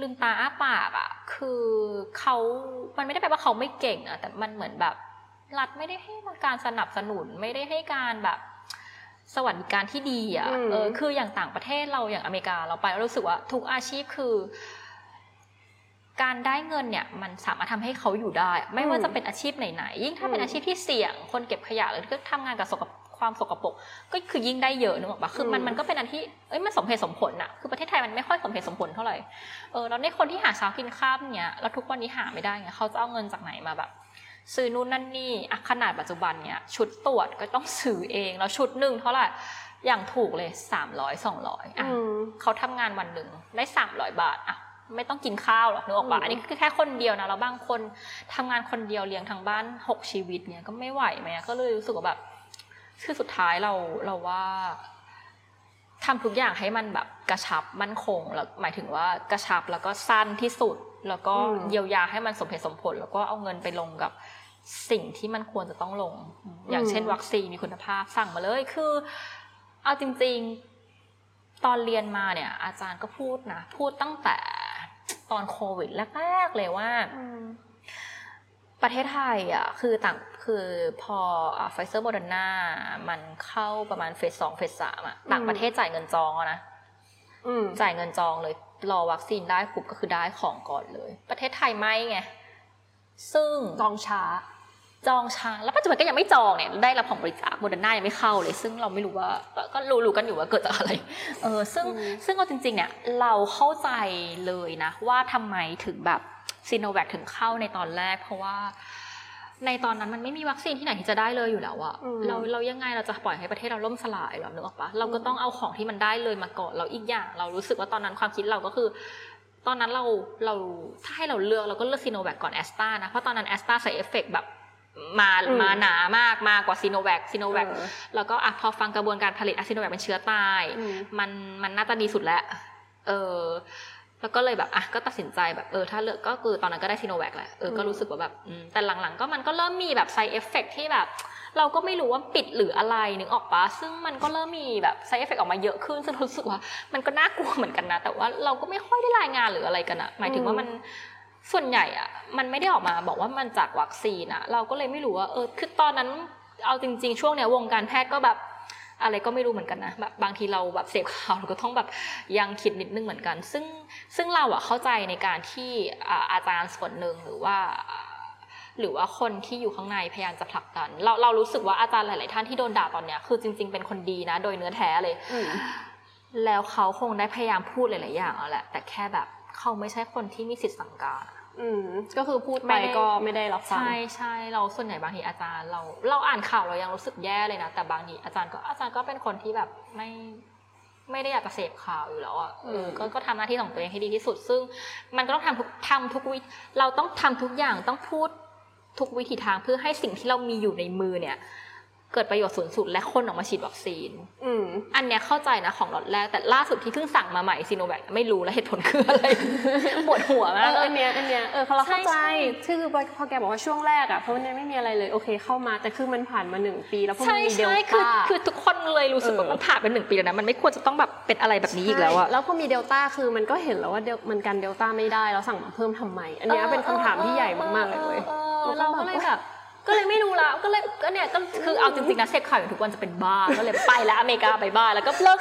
ลืมตาอ้าปากอะ คือเขามันไม่ได้แปลว่าเขาไม่เก่งอะแต่มันเหมือนแบบ รัฐไม่ได้ให้การสนับสนุนไม่ได้ให้การแบบ สวัสดิการที่ดีอะอืมเออคืออย่างต่างประเทศเราอย่างอเมริกาเราไปเรารู้สึกว่าทุกอาชีพคือ การได้เงินเนี่ย มันสามารถทำให้เขาอยู่ได้ ไม่ว่าจะเป็นอาชีพไหนๆยิ่งถ้าเป็นอาชีพที่เสี่ยง คนเก็บขยะหรือก็ทำงานกับสกป ความสกปรกก็คือยิ่งได้เยอะนึกออกปะคือมันมันก็เป็นอันที่เอ้ยมันสมเหตุสมผลอะคือประเทศไทยมันไม่ค่อยสมเหตุสมผลเท่าไหร่เออแล้วในคนที่หาเช้ากินข้ามเนี่ยแล้วทุกวันนี้หาไม่ได้เนี่ยเขาจะเอาเงินจากไหนมาแบบซื้อนู่นนั่นนี่อะขนาดปัจจุบันเนี่ยชุดตรวจก็ต้องซื้อเองแล้วชุดหนึ่งเท่าไหร่อย่างถูกเลยสามร้อยสองร้อยอะอืมเขาทำงานวันหนึ่งได้สามร้อยบาทอะไม่ต้องกินข้าวหรอกนึกออกปะอืมอันนี้คือแค่คนเดียวนะแล้วบางคนทำงานคนเดียวเลี้ยงทั้งบ้านหกชีวิตเนี่ยก็ไม่ไหวไหมอะก็เลยรู้สึกว่าแบบ คือสุดท้ายเราเราว่าทำทุกอย่างให้มันแบบกระชับมั่นคงแล้วหมายถึงว่ากระชับแล้วก็สั้นที่สุด แล้วก็อืมเยียวยาให้มันสมเหตุสมผล แล้วก็เอาเงินไปลงกับสิ่งที่มันควรจะต้องลง อย่างเช่น วัคซีนมีคุณภาพสั่งมาเลยคือ เอาจริง ๆ ตอนเรียนมาเนี่ย อาจารย์ก็พูดนะ พูดตั้งแต่ตอนโควิดแรกๆเลยว่า ประเทศไทยอะคือต่างคือพอไฟเซอร์โมเดอร์นามันเข้าประมาณ phase สอง phase สามอะต่างประเทศจ่ายเงินจองแล้วนะอืมจ่ายเงินจองเลย รอวัคซีนได้ปุ๊บก็คือได้ของก่อนเลย ประเทศไทยไม่ไง ซึ่งจองช้า จองช้า แล้วปัจจุบันก็ยังไม่จองเนี่ยได้รับของบริจาคโมเดอร์นายังไม่เข้าเลย ซึ่งเราไม่รู้ว่าก็ก็รู้รู้กันอยู่ว่าเกิดจากอะไรเออซึ่งอืมซึ่งเอาจริง ๆ เนี่ย เราเข้าใจเลยนะ ว่าทำไมถึงแบบ ซีโนแวคถึงเข้าในตอนแรก เพราะว่าในตอนนั้นมันไม่มีวัคซีนที่ไหนที่จะได้เลยอยู่แล้วอะอืมเราเรายังไงเราจะปล่อยให้ประเทศเราล่มสลายเหรอนึกออกปะเราก็ต้องเอาของที่มันได้เลยมาก่อนเราอีกอย่าง เรารู้สึกว่าตอนนั้นความคิดเราก็คือ ตอนนั้นเราเราถ้าให้เราเลือกเราก็เลือกซีโนแวคก่อนแอสตรานะเพราะตอนนั้นแอสตรา side effect แบบมาอืมมาหนามากมากกว่าซีโนแวคซีโนแวคเออแล้วก็อะพอฟังกระบวนการผลิตอะซีโนแวคเป็นเชื้อตายอืมมันมันน่าจะดีสุดแล้ว เออ แล้วก็เลยแบบอะก็ตัดสินใจแบบเออถ้าเลือกก็คือตอนนั้นก็ได้ซีโนแวคแหละเออก็อืมรู้สึกว่าแบบอืมแต่หลังๆ ก็มันก็เริ่มมีแบบ side effect ที่แบบ เราก็ไม่รู้ว่าปิดหรืออะไรนึกออกปะซึ่งมันก็เริ่มมีแบบไซเอฟเฟกออกมาเยอะขึ้นซึ่งรู้สึกว่า มันก็น่ากลัวเหมือนกันนะ แต่ว่าเราก็ไม่ค่อยได้รายงานหรืออะไรกันอะหมายถึงว่ามันส่วนใหญ่อะมันไม่ได้ออกมาบอกว่ามันจากวัคซีนอะเราก็เลยไม่รู้ว่าเออคือตอนนั้นเอาจริง ๆ ช่วงเนี้ยวงการแพทย์ก็แบบ อะไรก็ไม่รู้เหมือนกันนะแบบบางทีเราแบบเสพข่าวเราก็ต้องแบบยังคิดนิดนึงเหมือนกัน ซึ่งซึ่งเราอะเข้าใจในการที่อาจารย์ส่วนหนึ่งหรือว่าหรือว่าคนที่อยู่ข้างในพยายามจะผลักดัน เราเรารู้สึกว่าอาจารย์หลาย ๆ ท่านที่โดนด่าตอนเนี้ยคือจริง ๆ เป็นคนดีนะ โดยเนื้อแท้เลยแล้วเขาคงได้พยายามพูดหลาย ๆ อย่างเอาแหละแต่แค่แบบเขาไม่ใช่คนที่มีสิทธิ์สั่งการ อืมก็คือพูดไม่ไปได้ก็ไม่ได้รับฟังใช่ใช่เราส่วนใหญ่บางทีอาจารย์เรา เราอ่านข่าวเรายังรู้สึกแย่เลยนะแต่บางทีอาจารย์ก็อาจารย์ก็เป็นคนที่แบบไม่ไม่ได้อยากจะเสพข่าวอยู่แล้วอะเออมก็ก็ทำหน้าที่ของตัวเองให้ดีที่สุด ซึ่งมันก็ต้องทำทุกทำทุกวิเราต้องทำทุกอย่างต้องพูดทุกวิธีทางเพื่อให้สิ่งที่เรามีอยู่ในมือเนี่ย เกิดประโยชน์สูงสุดและคนออกมาฉีดวัคซีนอืมอันเนี้ยเข้าใจนะของล็อตแรก แต่ล่าสุดที่เพิ่งสั่งมาใหม่ซีโนแวคไม่รู้แล้วเหตุผลคืออะไรปวดหัวเอมากออันเนี้ยอันเนี้ยเออเขาเราเข้าใจใช่ใช่คือพอแกบอกว่าช่วงแรกอะเพราะมันยังไม่มีอะไรเลยโอเคเข้ามา แต่คือมันผ่านมาหนึ่งปีแล้วพอมันใช่มีเดลใช่คือต้าคือทุกคนเลยรู้สึกว่าเออมันผ่านไปหนึ่งปีแล้วนะมันไม่ควรจะต้องแบบเป็นอะไรแบบนี้อีกแล้วอะใช่แล้วพอมีเดลต้าคือมันก็เห็นแล้วว่าเดลมันกันเดลต้าไม่ได้แล้วสั่งมาเพิ่มทำไม อันเนี้ยเป็นคำถามที่ใหญ่มากๆเลยเว้ยออเออเราก็เลยแบบ ก็เลยไม่รู้ละก็เลยก็เนี่ยก็คือเอาจริงๆนะเสพข่าวอยู่ทุกวันจะเป็นบ้าก็เลยไปแล้วอเมริกาไปบ้าแล้วก็เลิก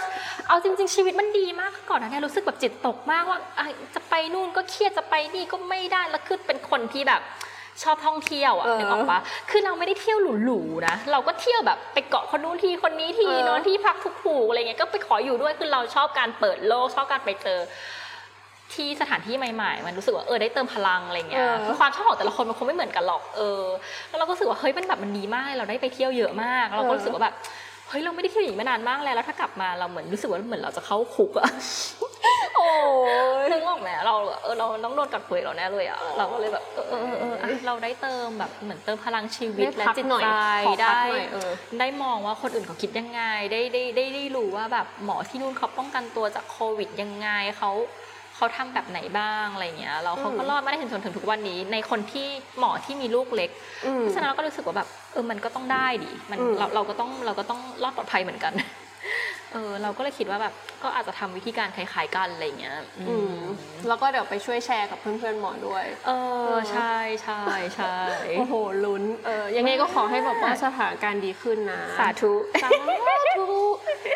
เอาจริง ๆ ชีวิตมันดีมากก่อนหนะเนี่ยรู้สึกแบบจิตตกมากว่าอะจะไปนู่นก็เครียดจะไปนี่ก็ไม่ได้แล้วคือเป็นคนที่แบบชอบท่องเที่ยวอะเออนึกออกปะคือเราไม่ได้เที่ยวหรูๆนะ เราก็เที่ยวแบบไปเกาะคนนู้นทีคนนี้ทีเออนอนที่พักถูกๆอะไรเงี้ย ก็ไปขออยู่ด้วย คือเราชอบการเปิดโลก ชอบการไปเจอ ที่สถานที่ใหม่ๆ มันรู้สึกว่าเออได้เติมพลังอะไรเงี้ยเออคือความชอบของแต่ละคนมันคงไม่เหมือนกันหรอกเออแล้วเราก็รู้สึกว่าเฮ้ยมันแบบมันดีมากเลยเราได้ไปเที่ยวเยอะมาก เราก็รู้สึกว่าแบบเฮ้ยเราไม่ได้เที่ยวอย่างนี้มานานมากแล้วแล้วถ้ากลับมาเราเหมือนรู้สึกว่าเหมือนเราจะเข้าคุกอะโอ้ยนึกออกไหมเราเออเราต้องโดนกัดเผยเราแน่เลยอะเราก็เลยแบบเออเออเออเอออะเราได้เติมแบบเหมือนเติมพลังชีวิตได้และพักจิตหน่อยใจขอพักได้หน่อยเออได้มองว่าคนอื่นเขาคิดยังไง ได้ได้ได้ได้รู้ว่าแบบหมอที่นู่นเขาป้องกันตัวจากโควิดยังไงเขา เขาทำแบบไหนบ้างอะไรเงี้ยแล้วเขาก็อืมรอดมาได้ถึงจนถึงทุกวันนี้ ในคนที่หมอที่มีลูกเล็กอืมเพราะฉะนั้นเราก็รู้สึกว่าแบบเออมันก็ต้องได้ดิมันอืมเราเราก็ต้องเราก็ต้องรอดปลอดภัยเหมือนกัน เออเราก็เลยคิดว่าแบบก็อาจจะทำวิธีการคล้ายๆกันอะไรเงี้ยอือืมมแล้วก็เดี๋ยวไปช่วยแชร์กับเพื่อนๆหมอด้วย เออใช่ใช่ใช่โอ้โหลุ้นเออยังไงก็ขอให้แบบว่าสถานการณ์ดีขึ้นนะสาธุสาธุ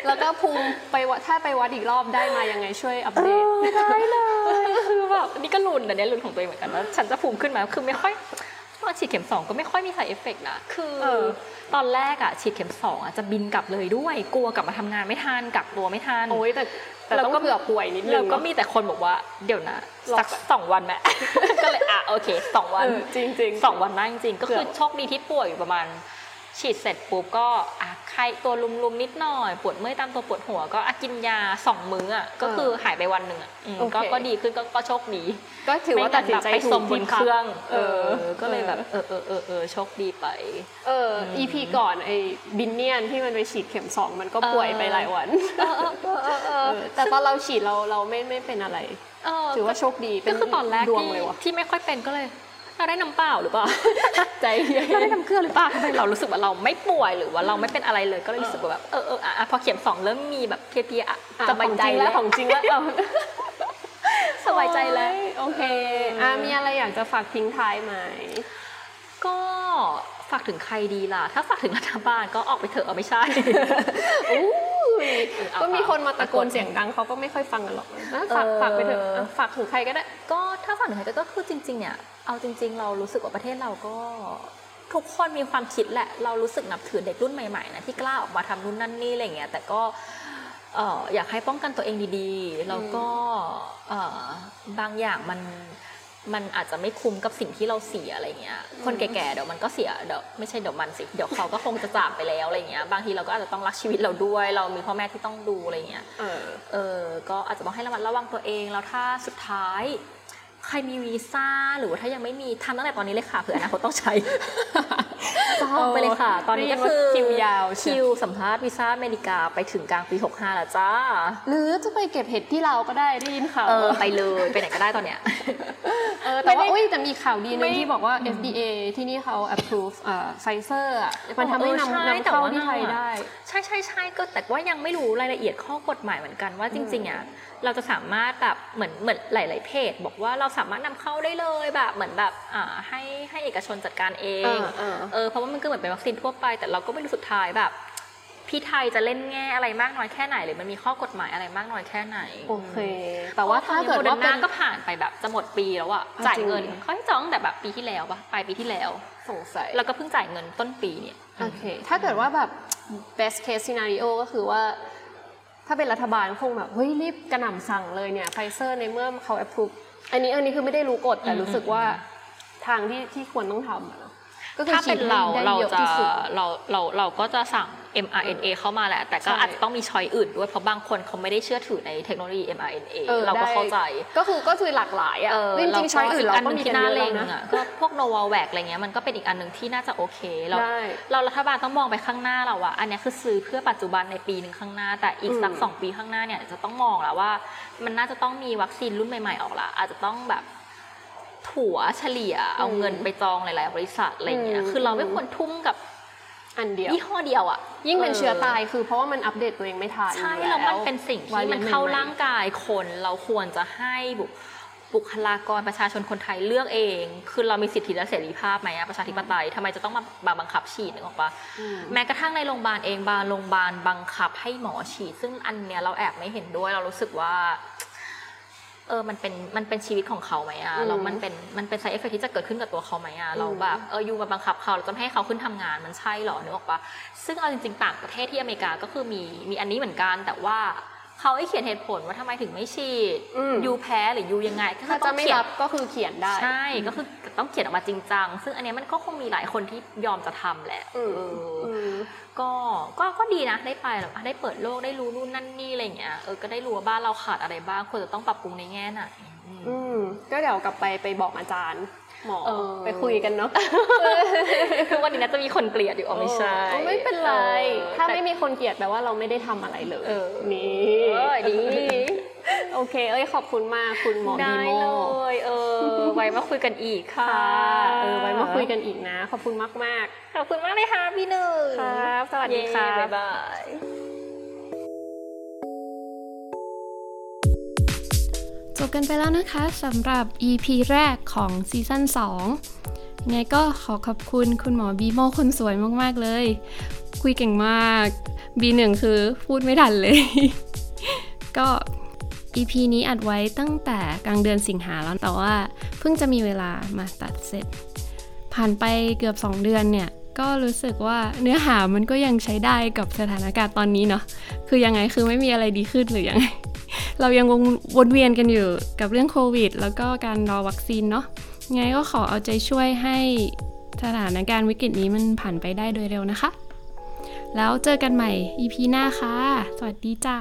แล้วก็ภูมิไปวัดถ้าไปวัดอีกรอบได้มายังไงช่วยอัปเดตได้เลยคือแบบนี่ก็ลุ้นแต่เนี้ยลุ้นของตัวเองเหมือนกันว่าฉันจะภูมิขึ้นไหมคือไม่ค่อย ตอนฉีดเข็มสองก็ไม่ค่อยมี side effect นะ คือเออตอนแรกอะฉีดเข็มสองอะจะบินกลับเลยด้วย กลัวกลับมาทำงานไม่ทันกักตัวไม่ทันโอ้ยแต่แต่แล้วต้องก็เผื่อป่วยนิดนึงแล้วก็เนอะมีแต่คนบอกว่าเดี๋ยวนะรอสักสองวันแม่ก็เลยอะโอเคสองวันเออจริงจริงๆสองวันนั่งจริงๆก็คือเกือบโชคดีที่ป่วยอยู่ประมาณ ฉีดเสร็จปุ๊บก็อะไข้ตัวลุมๆนิดหน่อย ปวดเมื่อยตามตัวปวดหัวก็อะกินยาสองมื้ออะก็คือหายไปวันหนึ่งอะอืมโอเคก็ก็ดีขึ้นก็ก็โชคดี ก็ถือว่าตัดสินใจไม่ถูงั้กนแบบไปสมบนที่เคพักรื่องเอเอออ ก็เลยแบบเออเออเออเออโชคดีไป เออ EP ก่อนไอ้บินเนียนที่มันไปฉีดเข็มสองมันก็ป่วยไปหลายวันเออเออเออเออเออแต่ตอนเราฉีดเราเราไม่ไม่เป็นอะไรเออถือว่าโชคดีเป็ก็นคือตอนแรกดวงที่เลยวะที่ไม่ค่อยเป็นก็เลย เราได้น้ำเปล่าหรือเปล่าใจเย็นเราได้น้ำเกลือหรือเปล่าทำไมเรารู้สึกว่าเราไม่ป่วยหรือว่าเราไม่เป็นอะไรเลยก็เลยรู้สึกว่าแบบเออเอออะอะพอเข็มสองเริ่มมีแบบเพลียๆอะอะสบายใจของจริงแล้แล้ววของจริงแล้วเอาสบายใจแล้วโอเคอะมีอะไรอยากจะฝากทิ้งท้ายไหมก็ฝากถึงใครดีล่ะ ถ้าฝากถึงรัฐบาลก็ออกไปเถอะเอาไม่ใช่อู้ยเอาก็มีคนมาตะโกนเอาเสียงดังเขาก็ไม่ค่อยฟังกันหรอกนะฝากเออฝากไปเถอะอะฝากถึงใครก็ได้ ก็ถ้าฝากถึงใครก็คือจริง ๆ เนี่ย เอาจริง ๆ เรารู้สึกว่าประเทศเราก็ทุกคนมีความคิดแหละ เรารู้สึกนับถือเด็กรุ่นใหม่ๆนะที่กล้าออกมาทำนู่นนั่นนี่อะไรเงี้ย แต่ก็เอ่ออยากให้ป้องกันตัวเองดีๆ แล้วก็เอ่อบางอย่างมันมันอาจจะไม่คุ้มกับสิ่งที่เราเสียอะไรเงี้ย คนแก่ๆเดี๋ยวมันก็เสียเดี๋ยวไม่ใช่เดี๋ยวมันสิ เดี๋ยวเขาก็คงจะจากไปแล้วอะไรเงี้ย บางทีเราก็อาจจะต้องรักชีวิตเราด้วย เรามีพ่อแม่ที่ต้องดูอะไรเงี้ย เออเออก็อาจจะต้องให้ระมัดระวังตัวเอง แล้วถ้าสุดท้าย ใครมีวีซ่าหรือว่าถ้ายังไม่มีทำตั้งแต่ตอนนี้เลยค่ะเผื่ออนาคตต้องใช้จองไปเลยค่ะ ตอนนี้ก็คือคิวยาวเชียวคิวสัมภาษณ์วีซ่าอเมริกาไปถึงกลางปี 65แล้วจ้า หรือจะไปเก็บเห็ดที่เราก็ได้ได้ยินข่าวเออไปเลยไปไหนก็ได้ตอนเนี้ยเออแต่ว่าไม่ได้อุ้ยแต่มีข่าวดีหนึ่งไหมที่บอกว่า FDA ที่นี่เขา approve เอ่อไฟเซอร์อะมันทำให้เออใช่นำนำแต่เข้าว่าที่ไทยได้ ใช่ใช่ใช่ก็แต่ว่ายังไม่รู้รายละเอียดข้อกฎหมายเหมือนกันว่าจริงๆอะเราจะสามารถแบบเหมือนเหมือนหลาย ๆ เพจบอกว่าเราสามารถนำเข้าได้เลยแบบเหมือนแบบอ่าให้ให้เอกชนจัดการเองเออเออเออเพราะว่ามันก็เหมือนเป็นวัคซีนทั่วไป แต่เราก็ไม่รู้สุดท้ายแบบพี่ไทยจะเล่นแง่อะไรมากน้อยแค่ไหน หรือมันมีข้อกฎหมายอะไรมากน้อยแค่ไหนโอเค แต่ว่าถ้าเกิดว่าโมเป็เดอนร์นาก็ผ่านไปแบบจะหมดปีแล้วอะอะจ่ายจริงเงินเขาให้จองตั้งแต่แบบปีที่แล้วปะปลายปีที่แล้วสงสัยแล้วก็เพิ่งจ่ายเงินต้นปีเนี่ยโอเค ถ้าเกิดว่าแบบ best case scenario ก็คือว่า ถ้าเป็นรัฐบาลคงแบบเฮ้ยรีบกระหน่ำสั่งเลยเนี่ยไฟเซอร์ในเมื่อเขา approve อันนี้อันนี้คือไม่ได้รู้กฎแต่อืมรู้สึกว่าทางที่ที่ควรต้องทำอะเนาะ ก็คือถ้าเป็นเราฉีดให้ได้เราเยอะจะที่สุดเราเราเราก็จะสั่ง mRNA เข้ามาแหละ แต่ก็ใช่อาจจะต้องมีช้อยอื่นด้วย เพราะบางคนเขาไม่ได้เชื่อถือในเทคโนโลยี mRNA ออเราก็ได้เข้าใจ ก็คือก็คือหลากหลายอะเออจริงๆช้อยอื่นเราก็มีที่กันน่าเยอะเล็แล้วงนะอะก็พวก Novavax อะไรเงี้ยมันก็เป็นอีกอันหนึ่งที่น่าจะโอเค เราได้เรารัฐบาลต้องมองไปข้างหน้าเราอะอันเนี้ยคือซื้อเพื่อปัจจุบันในปีหนึ่งข้างหน้า แต่อีกสักอืมสองปีข้างหน้าเนี่ยจะต้องมองแล้วว่า มันน่าจะต้องมีวัคซีนรุ่นใหม่ๆออกละอาจจะต้องแบบ ถัวเฉลี่ยเอาเงินไปจองหลาย ๆ บริษัทอะไรเงี้ยคือเราไม่ควรทุ่มกับอันเดียวยี่ห้อเดียวอะยิ่งเป็นเชื้อตายคือเพราะว่ามันอัปเดตตัวเองไม่ทันใช่อยู่แล้วมันเป็นสิ่งที่วมันใหเข้าๆร่างกายคนเราควรจะให้บุบุคลากรประชาชนคนไทยเลือกเอง คือเรามีสิทธิและเสรีภาพไหมอะประชาธิปไตยทำไมจะต้องมามาบังคับฉีดนึกออกปะอืมแม้กระทั่งในโรงพยาบาลเองบางโรงพยาบาลบังคับให้หมอฉีด ซึ่งอันเนี้ยเราแอบไม่เห็นด้วยเรารู้สึกว่า เออมันเป็นมันเป็นชีวิตของเขาไหมอะอืมแล้วมันเป็นมันเป็น side effect ที่จะเกิดขึ้นกับตัวเขาไหมอะเราแบบเออ you มาบังคับเขาเราจะไม่ให้เขาขึ้นทำงานมันใช่เหรอนึกออกปะซึ่งเอาจริงๆต่างประเทศที่อเมริกาก็คือมีมีอันนี้เหมือนกันแต่ว่า เขาให้เขียนเหตุผลว่าทำไมถึงไม่ฉีดอืม you แพ้หรือ you ยังไงก็คือถ้าจะต้องไม่เขียนรับก็คือเขียนได้ใช่ก็คือต้องเขียนออกมาจริงจังซึ่งอันเนี้ยมันก็คงมีหลายคนที่ยอมจะทำแหละอืมเออออืมก็ก็ก็ดีนะได้ไปแบบได้เปิดโลกได้รู้นู่นนั่นนี่อะไรอย่างเงี้ยเออก็ได้รู้ว่าบ้านเราขาดอะไรบ้างควรจะต้องปรับปรุงในแง่ไหนอืมอืมก็เดี๋ยวกลับไปไปบอกอาจารย์ หมอเออไปคุยกันเนาะคือวันนี้น่าจะมีคนเกลียดอยู่อ๋อไม่ใช่เออไม่เป็นไรออถ้าแต่ไม่มีคนเกลียดแปลว่าเราไม่ได้ทำอะไรเลยเออนี่เออดีโอเค เอ้ยขอบคุณมากคุณหมอได้ดีโมเลยเออไว้มาคุยกันอีกค่ะค่ะเออไว้มาคุยกันอีกนะ ขอบคุณมากมากขอบคุณมากเลยค่ะพี่หนึ่งๆครับสวัสดีค่ะเย้บ๊ายบาย จบกันไปแล้วนะคะสำหรับ EP แรกของซีซั่น2ยังไงก็ขอขอบคุณคุณหมอบีโมคนสวยมาก ๆ เลย คุยเก่งมาก B1 คือพูดไม่ทันเลย ก็ EP นี้อัดไว้ตั้งแต่กลางเดือนสิงหาแล้วแต่ว่าเพิ่งจะมีเวลามาตัดเสร็จ ผ่านไปเกือบ 2 เดือนเนี่ย ก็รู้สึกว่าเนื้อหามันก็ยังใช้ได้กับสถานการณ์ตอนนี้เนาะคือยังไงคือไม่มีอะไรดีขึ้นหรือยังไง เรายังวงวนเวียนกันอยู่กับเรื่องโควิด แล้วก็การรอวัคซีนเนาะยังไงก็ขอเอาใจช่วยให้สถานการณ์วิกฤตนี้มันผ่านไปได้โดยเร็วนะคะ แล้วเจอกันใหม่ EP หน้าค่ะ สวัสดีจ้า